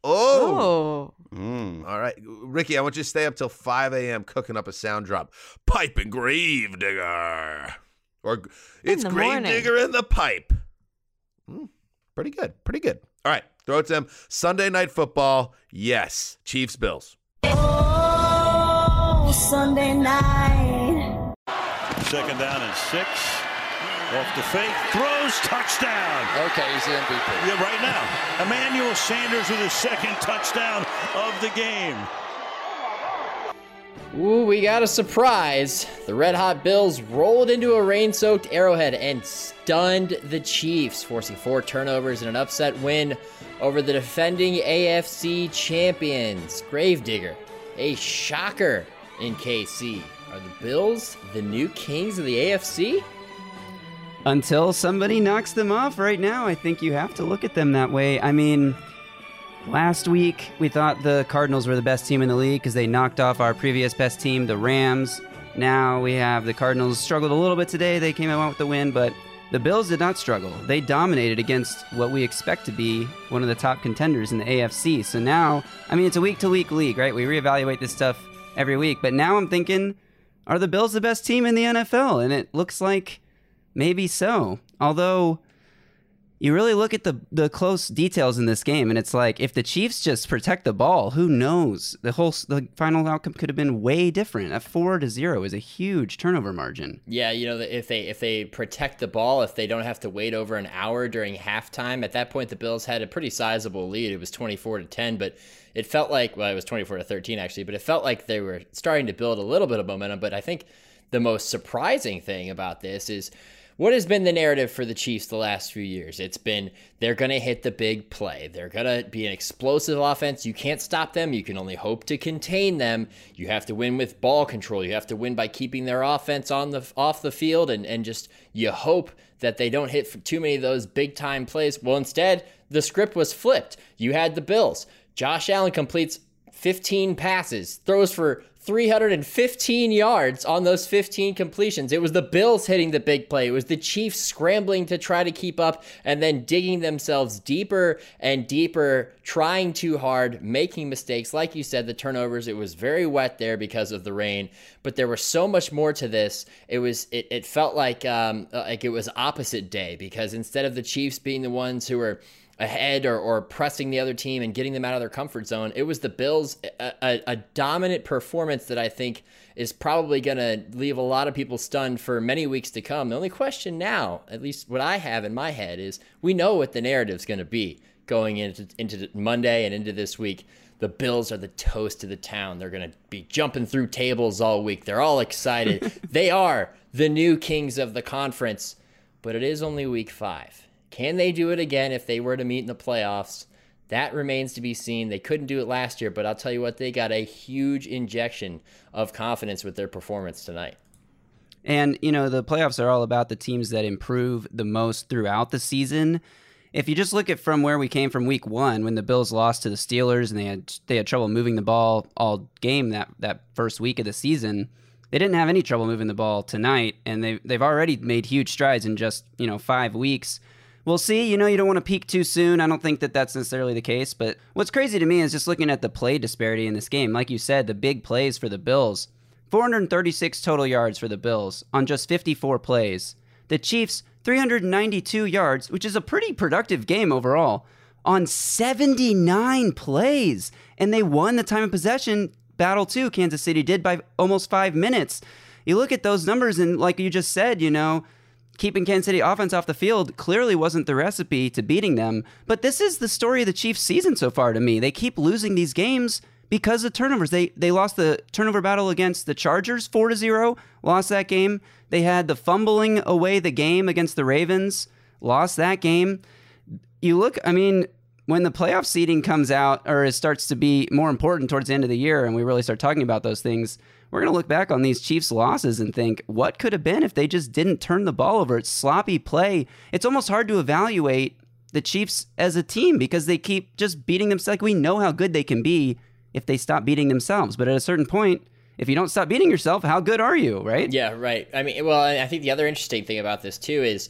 Oh. Oh. Mm. All right, Ricky, I want you to stay up till 5 a.m. cooking up a sound drop. Pipe and Gravedigger. Or it's the morning. Gravedigger in the pipe. Hmm, pretty good. Pretty good. All right, throw it to them. Sunday night football. Yes. Chiefs, Bills. Oh, Sunday night. Second down and six. Off the fake, throws, touchdown. Okay, he's the MVP. Yeah, right now. Emmanuel Sanders with his second touchdown of the game. Ooh, we got a surprise. The Red Hot Bills rolled into a rain soaked arrowhead and stunned the Chiefs, forcing four turnovers and an upset win over the defending AFC champions. Gravedigger, a shocker in KC. Are the Bills the new kings of the AFC? Until somebody knocks them off right now, I think you have to look at them that way. I mean, last week we thought the Cardinals were the best team in the league because they knocked off our previous best team, the Rams. Now we have the Cardinals struggled a little bit today. They came out with the win, but the Bills did not struggle. They dominated against what we expect to be one of the top contenders in the AFC. So now, I mean, it's a week to week league, right? We reevaluate this stuff every week. But now I'm thinking, are the Bills the best team in the NFL? And it looks like maybe so. Although you really look at the the close details in this game, and it's like if the Chiefs just protect the ball, who knows? The whole the final outcome could have been way different. A four to zero is a huge turnover margin. Yeah, you know, if they if they protect the ball, if they don't have to wait over an hour during halftime, at that point the Bills had a pretty sizable lead. It was 24 to 10, but it felt like well, it was 24 to 13 actually, but it felt like they were starting to build a little bit of momentum, but I think the most surprising thing about this is what has been the narrative for the Chiefs the last few years? It's been they're going to hit the big play. They're going to be an explosive offense. You can't stop them. You can only hope to contain them. You have to win with ball control. You have to win by keeping their offense on the off the field and and just you hope that they don't hit too many of those big time plays. Well, instead, the script was flipped. You had the Bills. Josh Allen completes 15 passes, throws for 315 yards on those 15 completions. It was the Bills hitting the big play. It was the Chiefs scrambling to try to keep up and then digging themselves deeper and deeper, trying too hard, making mistakes. Like you said, the turnovers, it was very wet there because of the rain, but there was so much more to this. It was it, it felt like um, like it was opposite day because instead of the Chiefs being the ones who were ahead or, or pressing the other team and getting them out of their comfort zone. It was the Bills, a, a, a dominant performance that I think is probably going to leave a lot of people stunned for many weeks to come. The only question now, at least what I have in my head, is we know what the narrative is going to be going into, into Monday and into this week. The Bills are the toast of the town. They're going to be jumping through tables all week. They're all excited. they are the new kings of the conference, but it is only week five. Can they do it again if they were to meet in the playoffs? That remains to be seen. They couldn't do it last year, but I'll tell you what, they got a huge injection of confidence with their performance tonight. And, you know, the playoffs are all about the teams that improve the most throughout the season. If you just look at from where we came from week one, when the Bills lost to the Steelers and they had they had trouble moving the ball all game that, that first week of the season, they didn't have any trouble moving the ball tonight, and they they've already made huge strides in just, you know, five weeks we'll see. You know, you don't want to peak too soon. I don't think that that's necessarily the case. But what's crazy to me is just looking at the play disparity in this game. Like you said, the big plays for the Bills 436 total yards for the Bills on just 54 plays. The Chiefs, 392 yards, which is a pretty productive game overall, on 79 plays. And they won the time of possession battle too. Kansas City did by almost five minutes. You look at those numbers, and like you just said, you know, keeping Kansas City offense off the field clearly wasn't the recipe to beating them. But this is the story of the Chiefs season so far to me. They keep losing these games because of turnovers. They they lost the turnover battle against the Chargers 4 to 0, lost that game. They had the fumbling away the game against the Ravens, lost that game. You look, I mean, when the playoff seeding comes out or it starts to be more important towards the end of the year and we really start talking about those things, we're going to look back on these Chiefs losses and think, what could have been if they just didn't turn the ball over? It's sloppy play. It's almost hard to evaluate the Chiefs as a team because they keep just beating themselves. Like we know how good they can be if they stop beating themselves. But at a certain point, if you don't stop beating yourself, how good are you, right? Yeah, right. I mean, well, I think the other interesting thing about this too is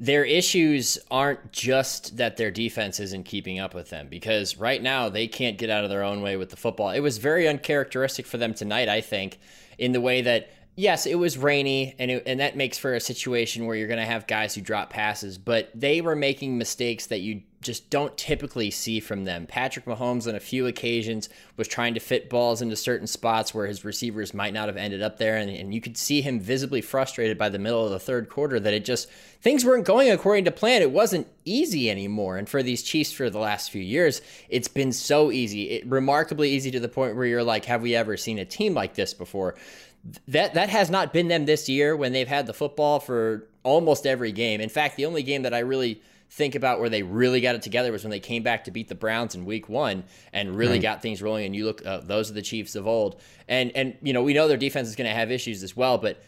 their issues aren't just that their defense isn't keeping up with them because right now they can't get out of their own way with the football. It was very uncharacteristic for them tonight, I think, in the way that yes, it was rainy and it, and that makes for a situation where you're going to have guys who drop passes, but they were making mistakes that you just don't typically see from them. Patrick Mahomes, on a few occasions, was trying to fit balls into certain spots where his receivers might not have ended up there. And, and, you could see him visibly frustrated by the middle of the third quarter that it just, things weren't going according to plan. It wasn't easy anymore. And for these Chiefs for the last few years, it's been so easy, it, remarkably easy to the point where you're like, have we ever seen a team like this before? That that has not been them this year when they've had the football for almost every game. In fact, the only game that I really think about where they really got it together was when they came back to beat the Browns in Week One and really right. got things rolling. And you look, uh, those are the Chiefs of old, and and you know we know their defense is going to have issues as well, but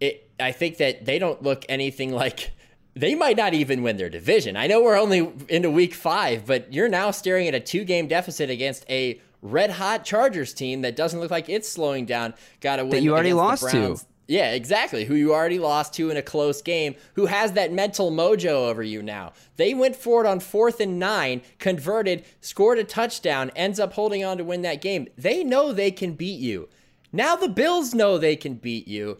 it I think that they don't look anything like. They might not even win their division. I know we're only into week five, but you're now staring at a two game deficit against a red hot Chargers team that doesn't look like it's slowing down. Got to win. That you already lost to. Yeah, exactly. Who you already lost to in a close game, who has that mental mojo over you now. They went forward on fourth and nine, converted, scored a touchdown, ends up holding on to win that game. They know they can beat you. Now the Bills know they can beat you.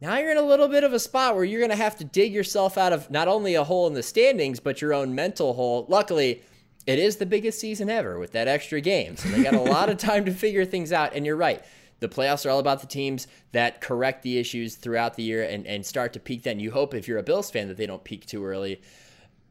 Now you're in a little bit of a spot where you're going to have to dig yourself out of not only a hole in the standings, but your own mental hole. Luckily, it is the biggest season ever with that extra game. So they got a lot of time to figure things out. And you're right. The playoffs are all about the teams that correct the issues throughout the year and, and start to peak then. You hope if you're a Bills fan that they don't peak too early.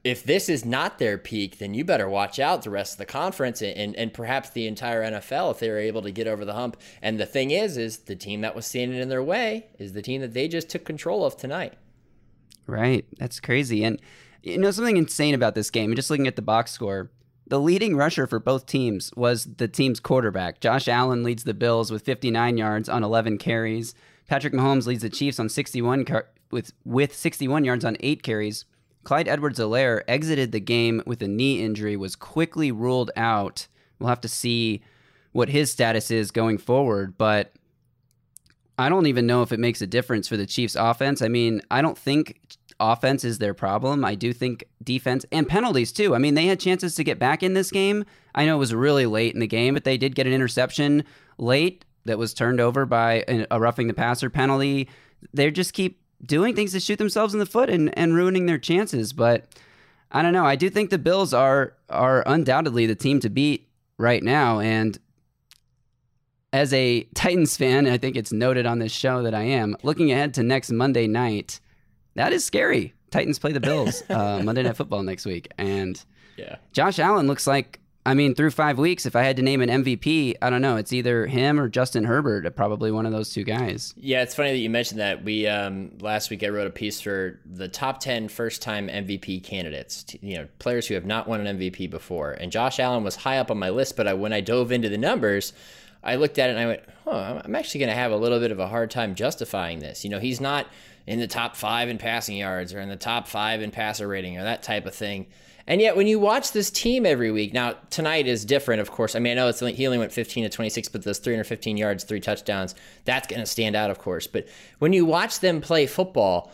If this is not their peak, then you better watch out the rest of the conference and, and perhaps the entire NFL if they're able to get over the hump. And the thing is, is the team that was standing in their way is the team that they just took control of tonight. Right. That's crazy. And you know something insane about this game, and just looking at the box score, the leading rusher for both teams was the team's quarterback. Josh Allen leads the Bills with 59 yards on 11 carries. Patrick Mahomes leads the Chiefs on 61 car- with with 61 yards on 8 carries. Clyde Edwards-Helaire exited the game with a knee injury was quickly ruled out. We'll have to see what his status is going forward, but I don't even know if it makes a difference for the Chiefs offense. I mean, I don't think offense is their problem. I do think defense and penalties too. I mean, they had chances to get back in this game. I know it was really late in the game, but they did get an interception late that was turned over by a roughing the passer penalty. They just keep doing things to shoot themselves in the foot and, and ruining their chances. But I don't know. I do think the Bills are are undoubtedly the team to beat right now. And as a Titans fan, I think it's noted on this show that I am looking ahead to next Monday night. That is scary. Titans play the Bills uh, Monday Night Football next week, and yeah, Josh Allen looks like. I mean, through five weeks, if I had to name an MVP, I don't know. It's either him or Justin Herbert, probably one of those two guys. Yeah, it's funny that you mentioned that. We um, last week I wrote a piece for the top 10 first-time MVP candidates. You know, players who have not won an MVP before, and Josh Allen was high up on my list. But I, when I dove into the numbers, I looked at it and I went, "Huh, I'm actually going to have a little bit of a hard time justifying this." You know, he's not in the top five in passing yards or in the top five in passer rating or that type of thing. And yet, when you watch this team every week, now tonight is different, of course. I mean, I know it's he only went 15 to 26, but those 315 yards, three touchdowns, that's going to stand out, of course. But when you watch them play football,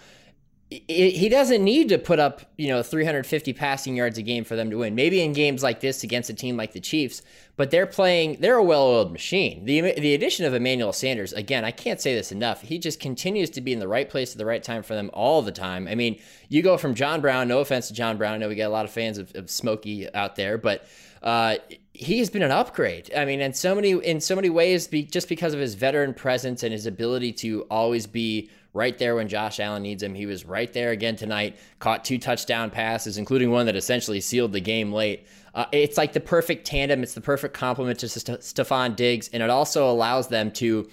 he doesn't need to put up, you know, 350 passing yards a game for them to win. Maybe in games like this against a team like the Chiefs, but they're playing, they're a well-oiled machine. The the addition of Emmanuel Sanders, again, I can't say this enough. He just continues to be in the right place at the right time for them all the time. I mean, you go from John Brown, no offense to John Brown, I know we got a lot of fans of, of Smokey out there, but uh, he has been an upgrade. I mean, in so many in so many ways, be, just because of his veteran presence and his ability to always be right there when Josh Allen needs him. He was right there again tonight, caught two touchdown passes, including one that essentially sealed the game late. Uh, it's like the perfect tandem. It's the perfect complement to St- Stefon Diggs, and it also allows them to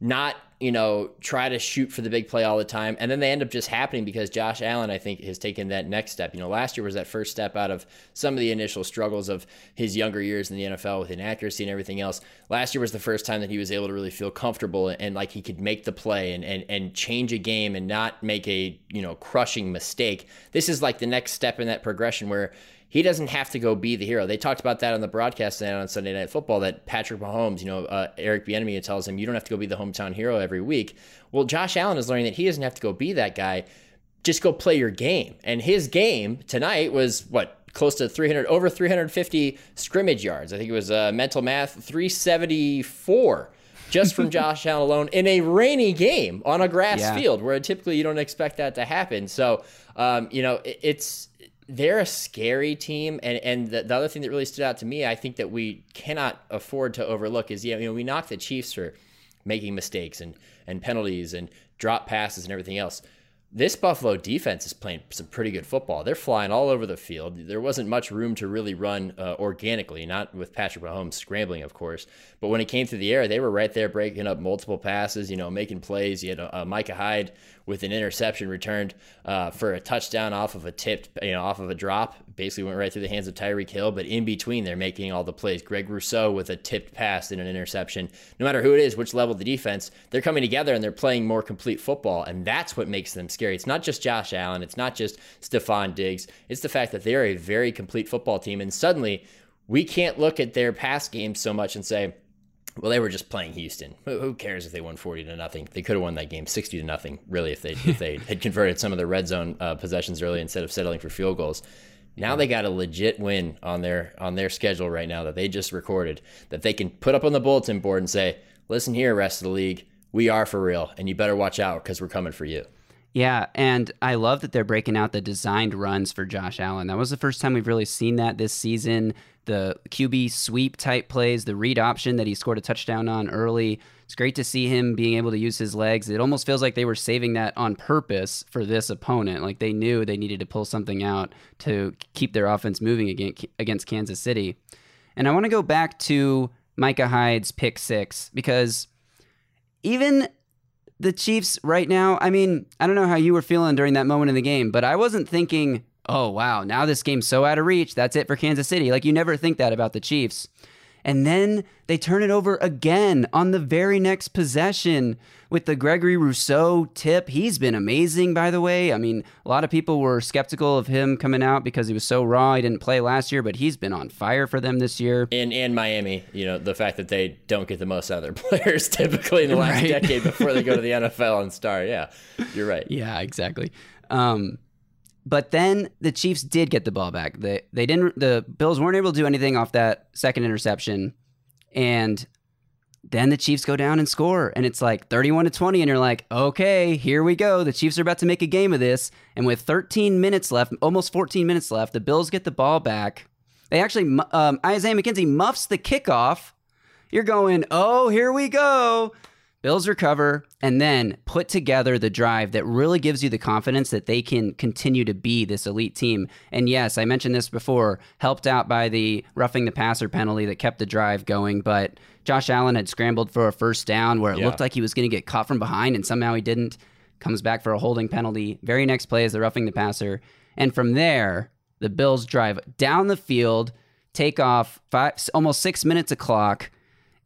not you know, try to shoot for the big play all the time. And then they end up just happening because Josh Allen, I think, has taken that next step. You know, last year was that first step out of some of the initial struggles of his younger years in the NFL with inaccuracy and everything else. Last year was the first time that he was able to really feel comfortable and, and like he could make the play and, and, and change a game and not make a, you know, crushing mistake. This is like the next step in that progression where he doesn't have to go be the hero. They talked about that on the broadcast on Sunday Night Football that Patrick Mahomes, you know, uh, Eric Bieniemy tells him you don't have to go be the hometown hero every week. Well, Josh Allen is learning that he doesn't have to go be that guy. Just go play your game. And his game tonight was what close to 300 over 350 scrimmage yards. I think it was uh, mental math 374 just from Josh Allen alone in a rainy game on a grass Yeah. field where typically you don't expect that to happen. So, um, you know, it, it's they're a scary team, and and the, the other thing that really stood out to me, I think that we cannot afford to overlook is yeah, you know, we knock the Chiefs for making mistakes and and penalties and drop passes and everything else. This Buffalo defense is playing some pretty good football. They're flying all over the field. There wasn't much room to really run uh, organically, not with Patrick Mahomes scrambling, of course. But when it came through the air, they were right there breaking up multiple passes, you know, making plays. You had uh, Micah Hyde with an interception returned uh, for a touchdown off of a tipped, you know, off of a drop. Basically went right through the hands of Tyreek Hill. But in between, they're making all the plays. Greg Rousseau with a tipped pass and an interception. No matter who it is, which level of the defense, they're coming together and they're playing more complete football. And that's what makes them scary. It's not just Josh Allen. It's not just Stefon Diggs. It's the fact that they're a very complete football team. And suddenly, we can't look at their pass games so much and say, well, they were just playing Houston. Who who cares if they won forty to nothing? They could have won that game sixty to nothing. Really, if they if they had converted some of their red zone uh, possessions early instead of settling for field goals. Now they got a legit win on their on their schedule right now that they just recorded that they can put up on the bulletin board and say, "Listen here, rest of the league, we are for real, and you better watch out because we're coming for you." Yeah, and I love that they're breaking out the designed runs for Josh Allen. That was the first time we've really seen that this season. The QB sweep type plays, the read option that he scored a touchdown on early. It's great to see him being able to use his legs. It almost feels like they were saving that on purpose for this opponent. Like they knew they needed to pull something out to keep their offense moving against, Kansas City. And I want to go back to Micah Hyde's pick six because even the Chiefs right now, I mean, I don't know how you were feeling during that moment in the game, but I wasn't thinking, oh, wow, now this game's so out of reach. That's it for Kansas City. Like, you never think that about the Chiefs. And then they turn it over again on the very next possession with the Gregory Rousseau tip. He's been amazing, by the way. I mean, a lot of people were skeptical of him coming out because he was so raw. He didn't play last year, but he's been on fire for them this year. In in Miami, you know, the fact that they don't get the most out of their players typically in the last Right. decade before they go to the NFL and start. Yeah, you're right. Yeah, exactly. Um, but then the Chiefs did get the ball back. They they didn't. The Bills weren't able to do anything off that second interception, and then the Chiefs go down and score, and it's like thirty-one to twenty, and you're like, okay, here we go. The Chiefs are about to make a game of this, and with thirteen minutes left, almost fourteen minutes left, the Bills get the ball back. They actually, um, Isaiah McKenzie muffs the kickoff. You're going, oh, here we go. Bills recover and then put together the drive that really gives you the confidence that they can continue to be this elite team. And yes, I mentioned this before, helped out by the roughing the passer penalty that kept the drive going. But Josh Allen had scrambled for a first down where it Yeah. looked like he was going to get caught from behind, and somehow he didn't. Comes back for a holding penalty. Very next play is the roughing the passer. And from there, the Bills drive down the field, take off five, almost six minutes of clock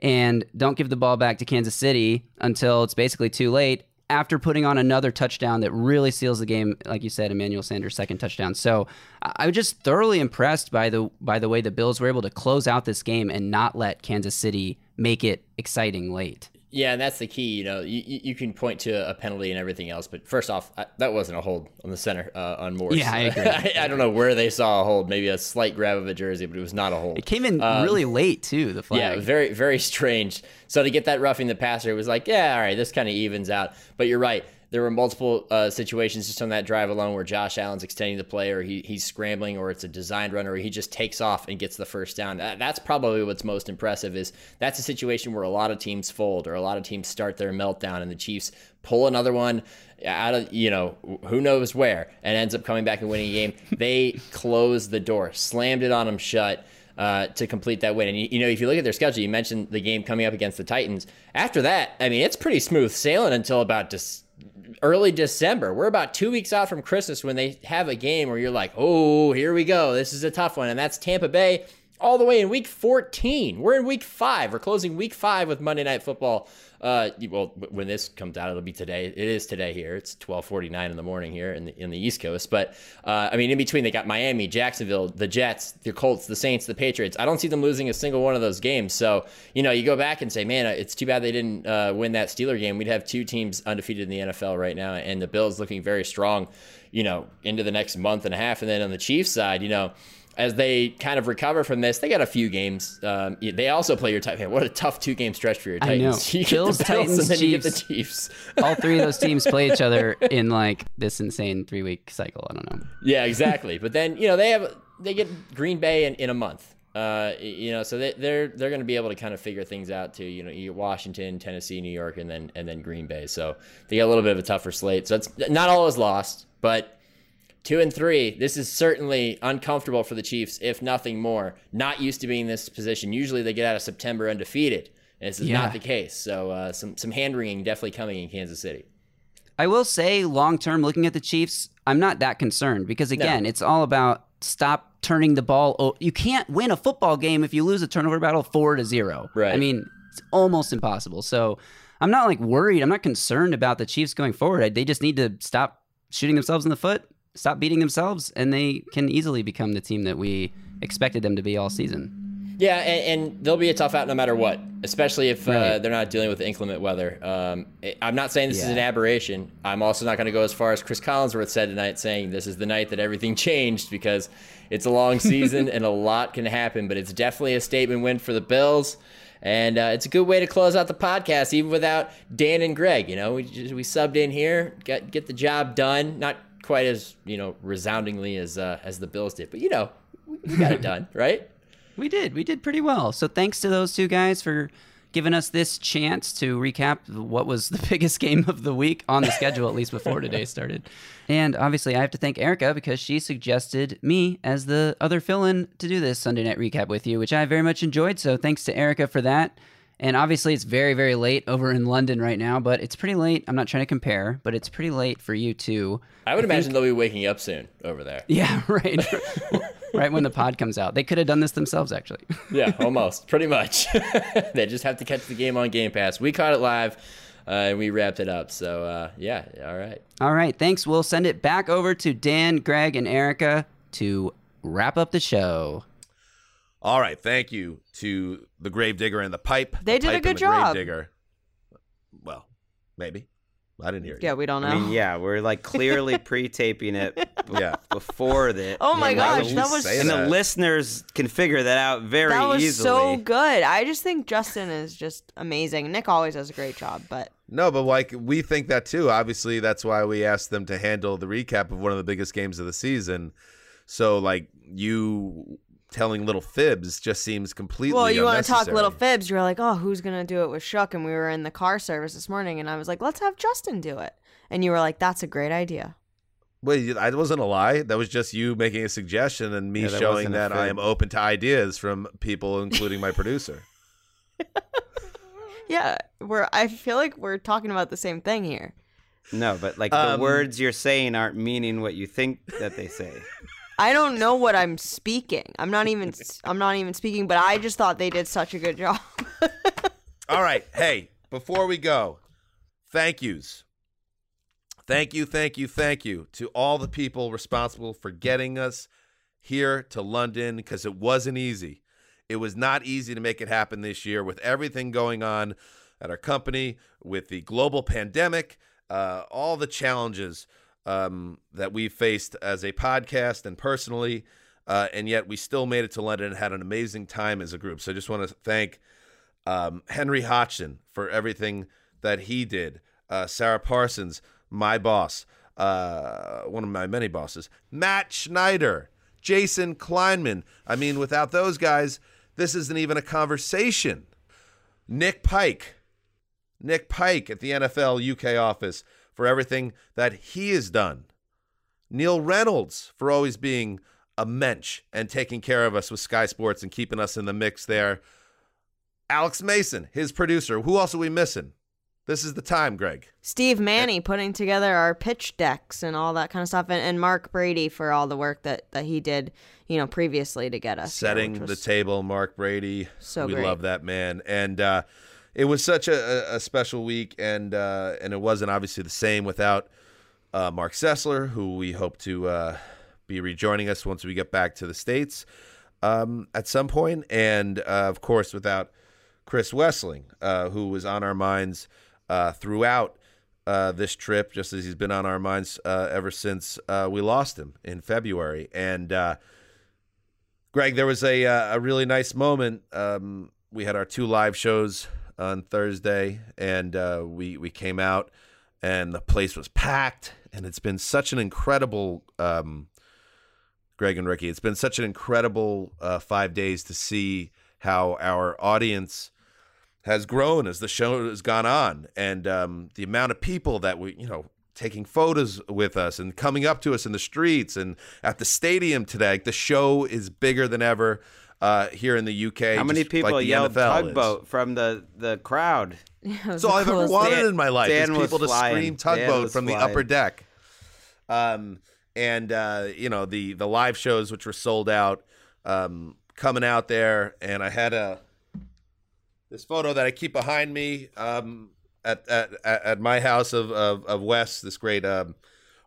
and don't give the ball back to Kansas City until it's basically too late after putting on another touchdown that really seals the game like you said Emmanuel Sanders second touchdown. So I was just thoroughly impressed by the by the way the Bills were able to close out this game and not let Kansas City make it exciting late. Yeah, and that's the key. You know, you, you can point to a penalty and everything else, but first off, I, that wasn't a hold on the center uh, on Morse. Yeah, I agree. I, I don't know where they saw a hold. Maybe a slight grab of a jersey, but it was not a hold. It came in Um, really late too, the flag. Yeah, very very strange. So to get that roughing the passer, it was like, yeah, all right, this kind of evens out. But you're right. There were multiple uh, situations just on that drive alone where Josh Allen's extending the play, or he, he's scrambling, or it's a designed run, or he just takes off and gets the first down. That, that's probably what's most impressive. Is that's a situation where a lot of teams fold, or a lot of teams start their meltdown, and the Chiefs pull another one out of you know who knows where, and ends up coming back and winning a game. they closed the door, slammed it on them shut uh, to complete that win. And you, you know, if you look at their schedule, you mentioned the game coming up against the Titans. After that, I mean, it's pretty smooth sailing until about just early December. We're about two weeks out from Christmas when they have a game where you're like, oh, here we go. This is a tough one, and that's Tampa Bay. All the way in week 14. We're in week five. We're closing week five with Monday Night Football. Uh, well, when this comes out, it'll be today. It is today here. It's 12:49 in the morning here in the in the East Coast. But uh, I mean, in between, they got Miami, Jacksonville, the Jets, the Colts, the Saints, the Patriots. I don't see them losing a single one of those games. So you know, you go back and say, man, it's too bad they didn't uh, win that Steeler game. We'd have two teams undefeated in the NFL right now, and the Bills looking very strong. You know, into the next month and a half, and then on the Chiefs side, you know as they kind of recover from this, they got a few games. Um, they also play your Titans. What a tough two game stretch for your I know. Titans. You get the Bills, Titans, and then you get the Chiefs. Chiefs. All three of those teams play each other in like this insane three week cycle. I don't know. Yeah, exactly. but then you know they have they get Green Bay in, in a month. Uh, you know, so they, they're they're going to be able to kind of figure things out too. You know, you get Washington, Tennessee, New York, and then and then Green Bay. So they get a little bit of a tougher slate. So it's not all is lost, but two and three. This is certainly uncomfortable for the Chiefs, if nothing more. Not used to being in this position. Usually they get out of September undefeated. And this is Yeah. not the case. So uh, some some hand wringing definitely coming in Kansas City. I will say, long term, looking at the Chiefs, I'm not that concerned because again, it's all about stop turning the ball. O- you can't win a football game if you lose a turnover battle four to zero. Right. I mean, it's almost impossible. So I'm not like worried. I'm not concerned about the Chiefs going forward. They just need to stop shooting themselves in the foot, stop beating themselves, and they can easily become the team that we expected them to be all season. Yeah, and, and they'll be a tough out no matter what, especially if uh, they're not dealing with inclement weather. Um, I'm not saying this is an aberration. I'm also not going to go as far as Cris Collinsworth said tonight, saying this is the night that everything changed because it's a long season and a lot can happen. But it's definitely a statement win for the Bills. And uh, it's a good way to close out the podcast, even without Dan and Greg. You know, we just, we subbed in here, got get the job done. Not quite as you know resoundingly as uh, as the Bills did, but you know, we got it done, right? We did. We did pretty well. So thanks to those two guys for giving us this chance to recap what was the biggest game of the week on the schedule, at least before today started. And obviously, I have to thank Erica because she suggested me as the other fill in to do this Sunday night recap with you, which I very much enjoyed. So thanks to Erica for that. And obviously, it's very, very late over in London right now, but it's pretty late. I'm not trying to compare, but it's pretty late for you too. I would think- imagine they'll be waking up soon over there. Yeah, right. right when the pod comes out. They could have done this themselves, actually. yeah, almost, pretty much. they just have to catch the game on Game Pass. We caught it live, uh, and we wrapped it up. So uh, yeah, all right. All right, thanks. We'll send it back over to Dan, Greg, and Erica to wrap up the show. All right, thank you to the Gravedigger and the Pipe. They The did a good and the job. Gravedigger. Well, maybe. I didn't hear you. Yeah, we don't know. I mean, yeah, we're like clearly pre-taping it b- Yeah. before the. Oh my and gosh, that was and the listeners can figure that out very that was easily. so good. I just think Justin is just amazing. Nick always does a great job, but No, but like we think that too. Obviously, that's why we asked them to handle the recap of one of the biggest games of the season. So, like you telling little fibs just seems completely. well, you want to talk little fibs. You're like, oh, who's gonna do it with Shook? And we were in the car service this morning, and I was like, let's have Justin do it. And you were like, that's a great idea. Wait, I wasn't a lie. That was just you making a suggestion and me Yeah, that showing that I am open to ideas from people, including my producer. Yeah, we're. I feel like we're talking about the same thing here. No, but like Um, the words you're saying aren't meaning what you think that they say. I don't know what I'm speaking. I'm not even. I'm not even speaking. But I just thought they did such a good job. All right. Hey, before we go, thank yous. Thank you, thank you, thank you to all the people responsible for getting us here to London because it wasn't easy. It was not easy to make it happen this year with everything going on at our company, with the global pandemic, uh, all the challenges um, that we faced as a podcast and personally. Uh, and yet we still made it to London and had an amazing time as a group. So I just want to thank um, Henry Hodgson for everything that he did. Uh, Sarah Parsons, my boss, uh, one of my many bosses. Matt Schneider, Jason Kleinman. I mean, without those guys, this isn't even a conversation. Nick Pike, Nick Pike at the NFL UK office for everything that he has done. Neil Reynolds for always being a mensch and taking care of us with Sky Sports and keeping us in the mix there. Alex Mason, his producer. Who else are we missing? This is the time, Greg. Steve Manny putting together our pitch decks and all that kind of stuff, and, and Mark Brady for all the work that that he did, you know, previously to get us Setting which the table, Mark Brady. So we great. love that man, and uh, it was such a, a- special week, and uh, and it wasn't obviously the same without uh, Marc Sessler, who we hope to uh, be rejoining us once we get back to the states um, at some point, and uh, of course without Chris Wesseling, uh, who was on our minds uh, throughout this trip, just as he's been on our minds ever since we lost him in February. And Greg, there was a a really nice moment. Um, we had our two live shows on Thursday, and uh, we we came out, and the place was packed. And it's been such an incredible. Um, Greg and Ricky. It's been such an incredible uh, five days to see how our audience has grown as the show has gone on, and um, the amount of people that we, you know, taking photos with us and coming up to us in the streets and at the stadium today. The show is bigger than ever uh, here in the UK. How many people like the yelled NFL is. tugboat from the the crowd? That's all I've ever wanted in my life is Dan was people to flying. scream tugboat was from the upper deck. Um, and uh, you know the the live shows which were sold out, um, coming out there, and I had a this photo that I keep behind me um, at, at at at my house of of, of Wes, this great um,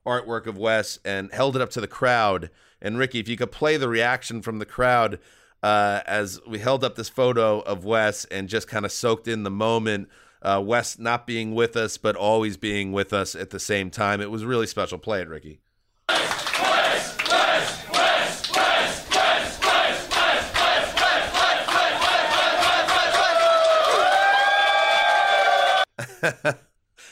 artwork of Wes, and held it up to the crowd. And Ricky, if you could play the reaction from the crowd uh, as we held up this photo of Wes and just kind of soaked in the moment. Uh, Wes not being with us, but always being with us at the same time. It was really special. Play it, Ricky.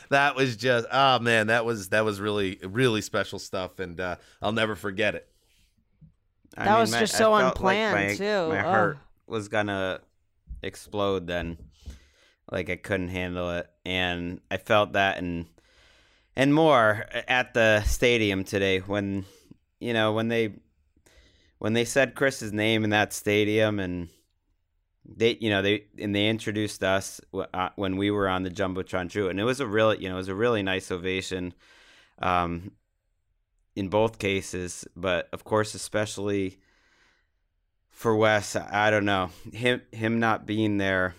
that was just oh man, that was that was really really special stuff, and uh, I'll never forget it. I That mean, was my- just so felt like unplanned, my- too. My Ugh. heart was gonna explode then, like I couldn't handle it, and I felt that and and more at the stadium today when you know when they when they said Chris's name in that stadium and they you know they and they introduced us uh, when we were on the jumbotron too, and it was a really you know it was a really nice ovation, um, in both cases, but of course especially for Wes, I don't know him him not being there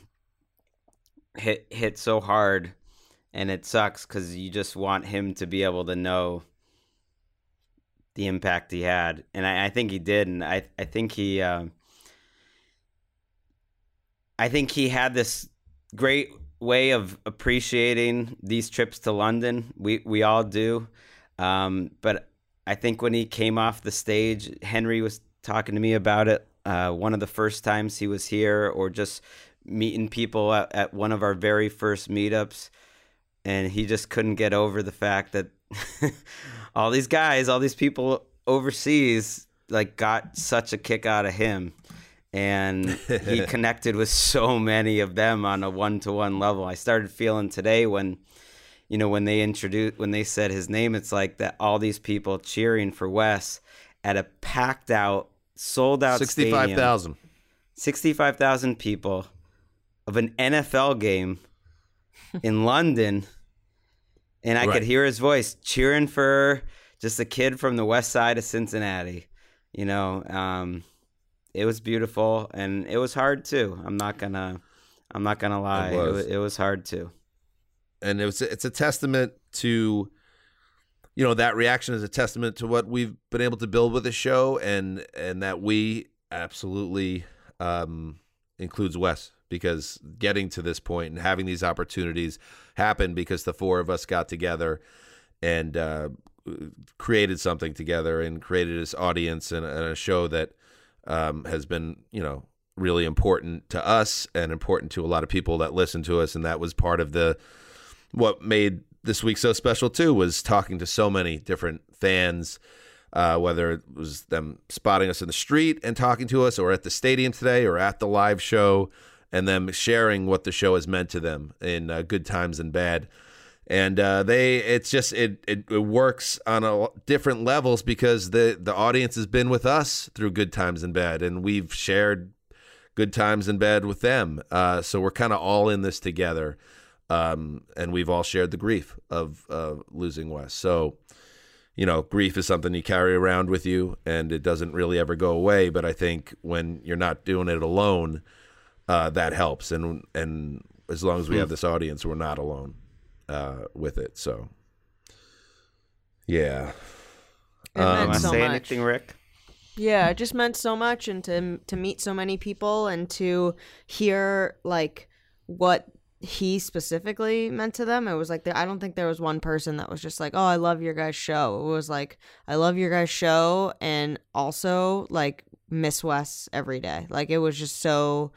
hit hit so hard, and it sucks because you just want him to be able to know the impact he had, and I, I think he did, and I I think he. Uh, I think he had this great way of appreciating these trips to London. We we all do, um, but I think when he came off the stage, Henry was talking to me about it. Uh, one of the first times he was here, or just meeting people at, at one of our very first meetups, and he just couldn't get over the fact that all these guys, all these people overseas, like got such a kick out of him and he connected with so many of them on a one-to-one level. I started feeling today when you know when they introduced when they said his name it's like that all these people cheering for Wes at a packed out sold out 65,000 65,000 people of an NFL game in London. And I Right. could hear his voice cheering for just a kid from the west side of Cincinnati you know um it was beautiful and it was hard too. I'm not gonna i'm not gonna lie. It was. was, it was hard too and it was it's a testament to you know that reaction is a testament to what we've been able to build with the show and and that we absolutely um includes Wes because getting to this point and having these opportunities happen because the four of us got together and uh created something together and created this audience and, and a show that um, has been, you know, really important to us and important to a lot of people that listen to us. And that was part of the what made this week so special too was talking to so many different fans, uh, whether it was them spotting us in the street and talking to us, or at the stadium today, or at the live show, and them sharing what the show has meant to them in uh, good times and bad. And uh, they it's just it, it it works on a different levels because the the audience has been with us through good times and bad and we've shared good times and bad with them. Uh, so we're kind of all in this together um, and we've all shared the grief of uh, losing Wes so you know grief is something you carry around with you and it doesn't really ever go away but I think when you're not doing it alone uh, that helps and and as long as we Hmm. have this audience we're not alone uh, with it. So, yeah. It meant wanna so say much. anything rick Yeah, it just meant so much, and to to meet so many people, and to hear like what he specifically meant to them. It was like I don't think there was one person that was just like, "Oh, I love your guys' show." It was like, "I love your guys' show," and also like Miss Wes every day. Like it was just so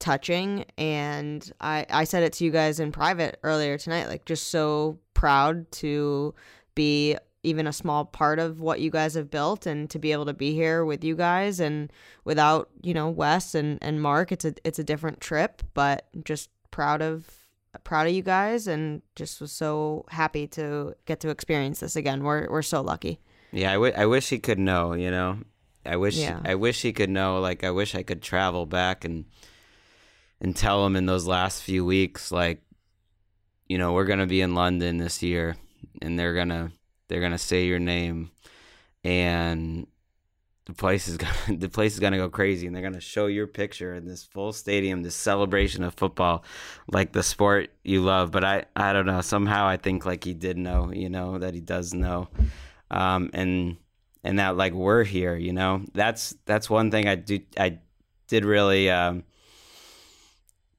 touching and I I said it to you guys in private earlier tonight like just so proud to be even a small part of what you guys have built and to be able to be here with you guys and without you know Wes and and Mark it's a it's a different trip but just proud of proud of you guys and just was so happy to get to experience this again. We're we're so lucky. Yeah I wi- I wish he could know you know? I wish Yeah. i wish he could know like i wish i could travel back and and tell him in those last few weeks like you know we're gonna be in london this year and they're gonna they're gonna say your name. And the place is gonna the place is gonna go crazy and they're gonna show your picture in this full stadium this celebration of football like the sport you love. But i i don't know somehow i think like he did know you know that he does know. Um and and that like we're here you know? That's that's one thing i do i did really um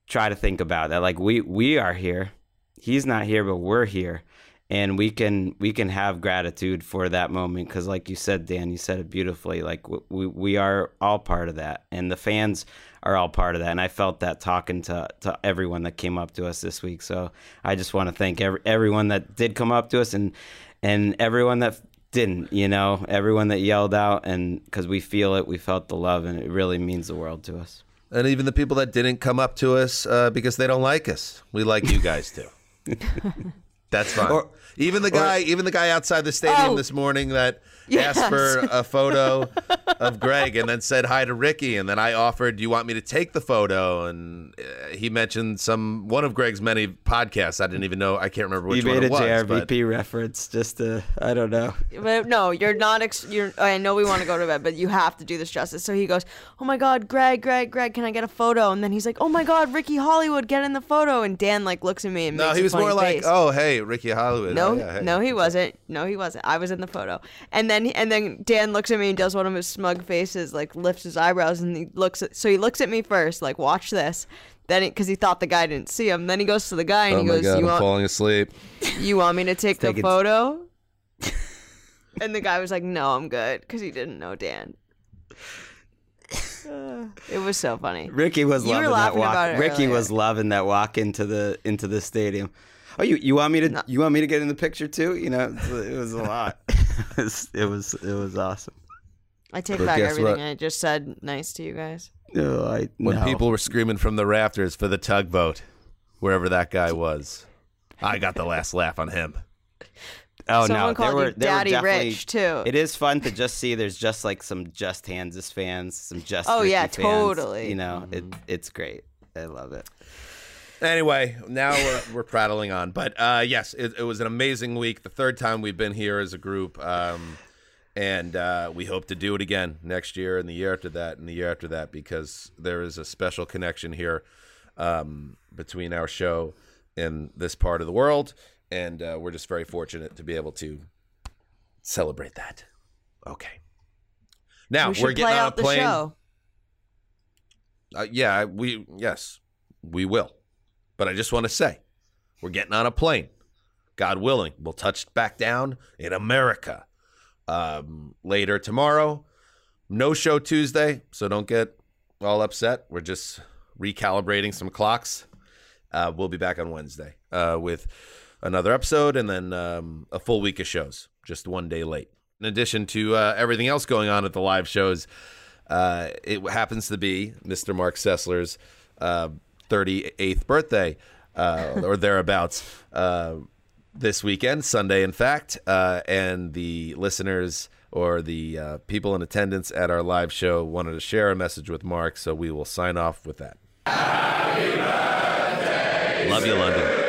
try to think about that like we we are here. He's not here but we're here and we can we can have gratitude for that moment because like you said dan you said it beautifully like we, we are all part of that and the fans are all part of that and i felt that talking to, to everyone that came up to us this week so i just want to thank every, everyone that did come up to us and and everyone that didn't you know everyone that yelled out and because we feel it we felt the love and it really means the world to us And even the people that didn't come up to us uh, because they don't like us, we like you guys too. That's fine. even the guy, even the guy outside the stadium Oh. this morning that Yes. asked for a photo of Greg and then said hi to Ricky, and then I offered, "Do you want me to take the photo?" And uh, he mentioned some one of Greg's many podcasts. I didn't even know. I can't remember which you one made it a was. but- JRVP reference just to, I don't know. But no, you're not. Ex- you're. I know we want to go to bed, but you have to do this justice. So he goes, "Oh my God, Greg, Greg, Greg, can I get a photo?" And then he's like, "Oh my God, Ricky Hollywood, get in the photo." And Dan like looks at me and no, makes he a was funny more like, face. "Oh, hey, Ricky Hollywood." No, Oh, yeah, hey. no, he wasn't. No, he wasn't. I was in the photo, and then and then Dan looks at me and does one of his smug faces, like lifts his eyebrows, and he looks at. So he looks at me first, like watch this. Then because he thought the guy didn't see him, then he goes to the guy and Oh he my goes, god, "You I'm want falling asleep. you want me to take the taking- photo?" and the guy was like, "No, I'm good," because he didn't know Dan. Uh, it was so funny. Ricky was You loving that walk. Ricky earlier. was loving that walk into the into the stadium. Oh, you you want me to you want me to get in the picture too? You know, it was a lot. it, was, it was it was awesome. I take But back everything what? I just said. Nice to you guys. No, I When no. people were screaming from the rafters for the tugboat, wherever that guy was, I got the last laugh on him. Oh Someone no, called there were you were Daddy Rich, too. It is fun to just see. There's just like some Just Kansas fans, some Just Oh, Ricky yeah, fans, totally. You know, it mm-hmm. it's great. I love it. Anyway, now we're, we're prattling on. But uh, yes, it, it was an amazing week. The third time we've been here as a group. Um, and uh, we hope to do it again next year and the year after that and the year after that because there is a special connection here um, between our show and this part of the world. And uh, we're just very fortunate to be able to celebrate that. Okay. Now we are getting on out a the plane. show. Uh, yeah, we yes, we will. But I just want to say, we're getting on a plane. God willing, we'll touch back down in America um, later tomorrow. No show Tuesday, so don't get all upset. We're just recalibrating some clocks. Uh, we'll be back on Wednesday uh, with another episode and then um, a full week of shows, just one day late. In addition to uh, everything else going on at the live shows, uh, it happens to be Mr. Marc Sessler's uh, 38th birthday uh, or thereabouts uh, this weekend, Sunday, in fact. Uh, and the listeners or the uh, people in attendance at our live show wanted to share a message with Mark, so we will sign off with that. Love you, London.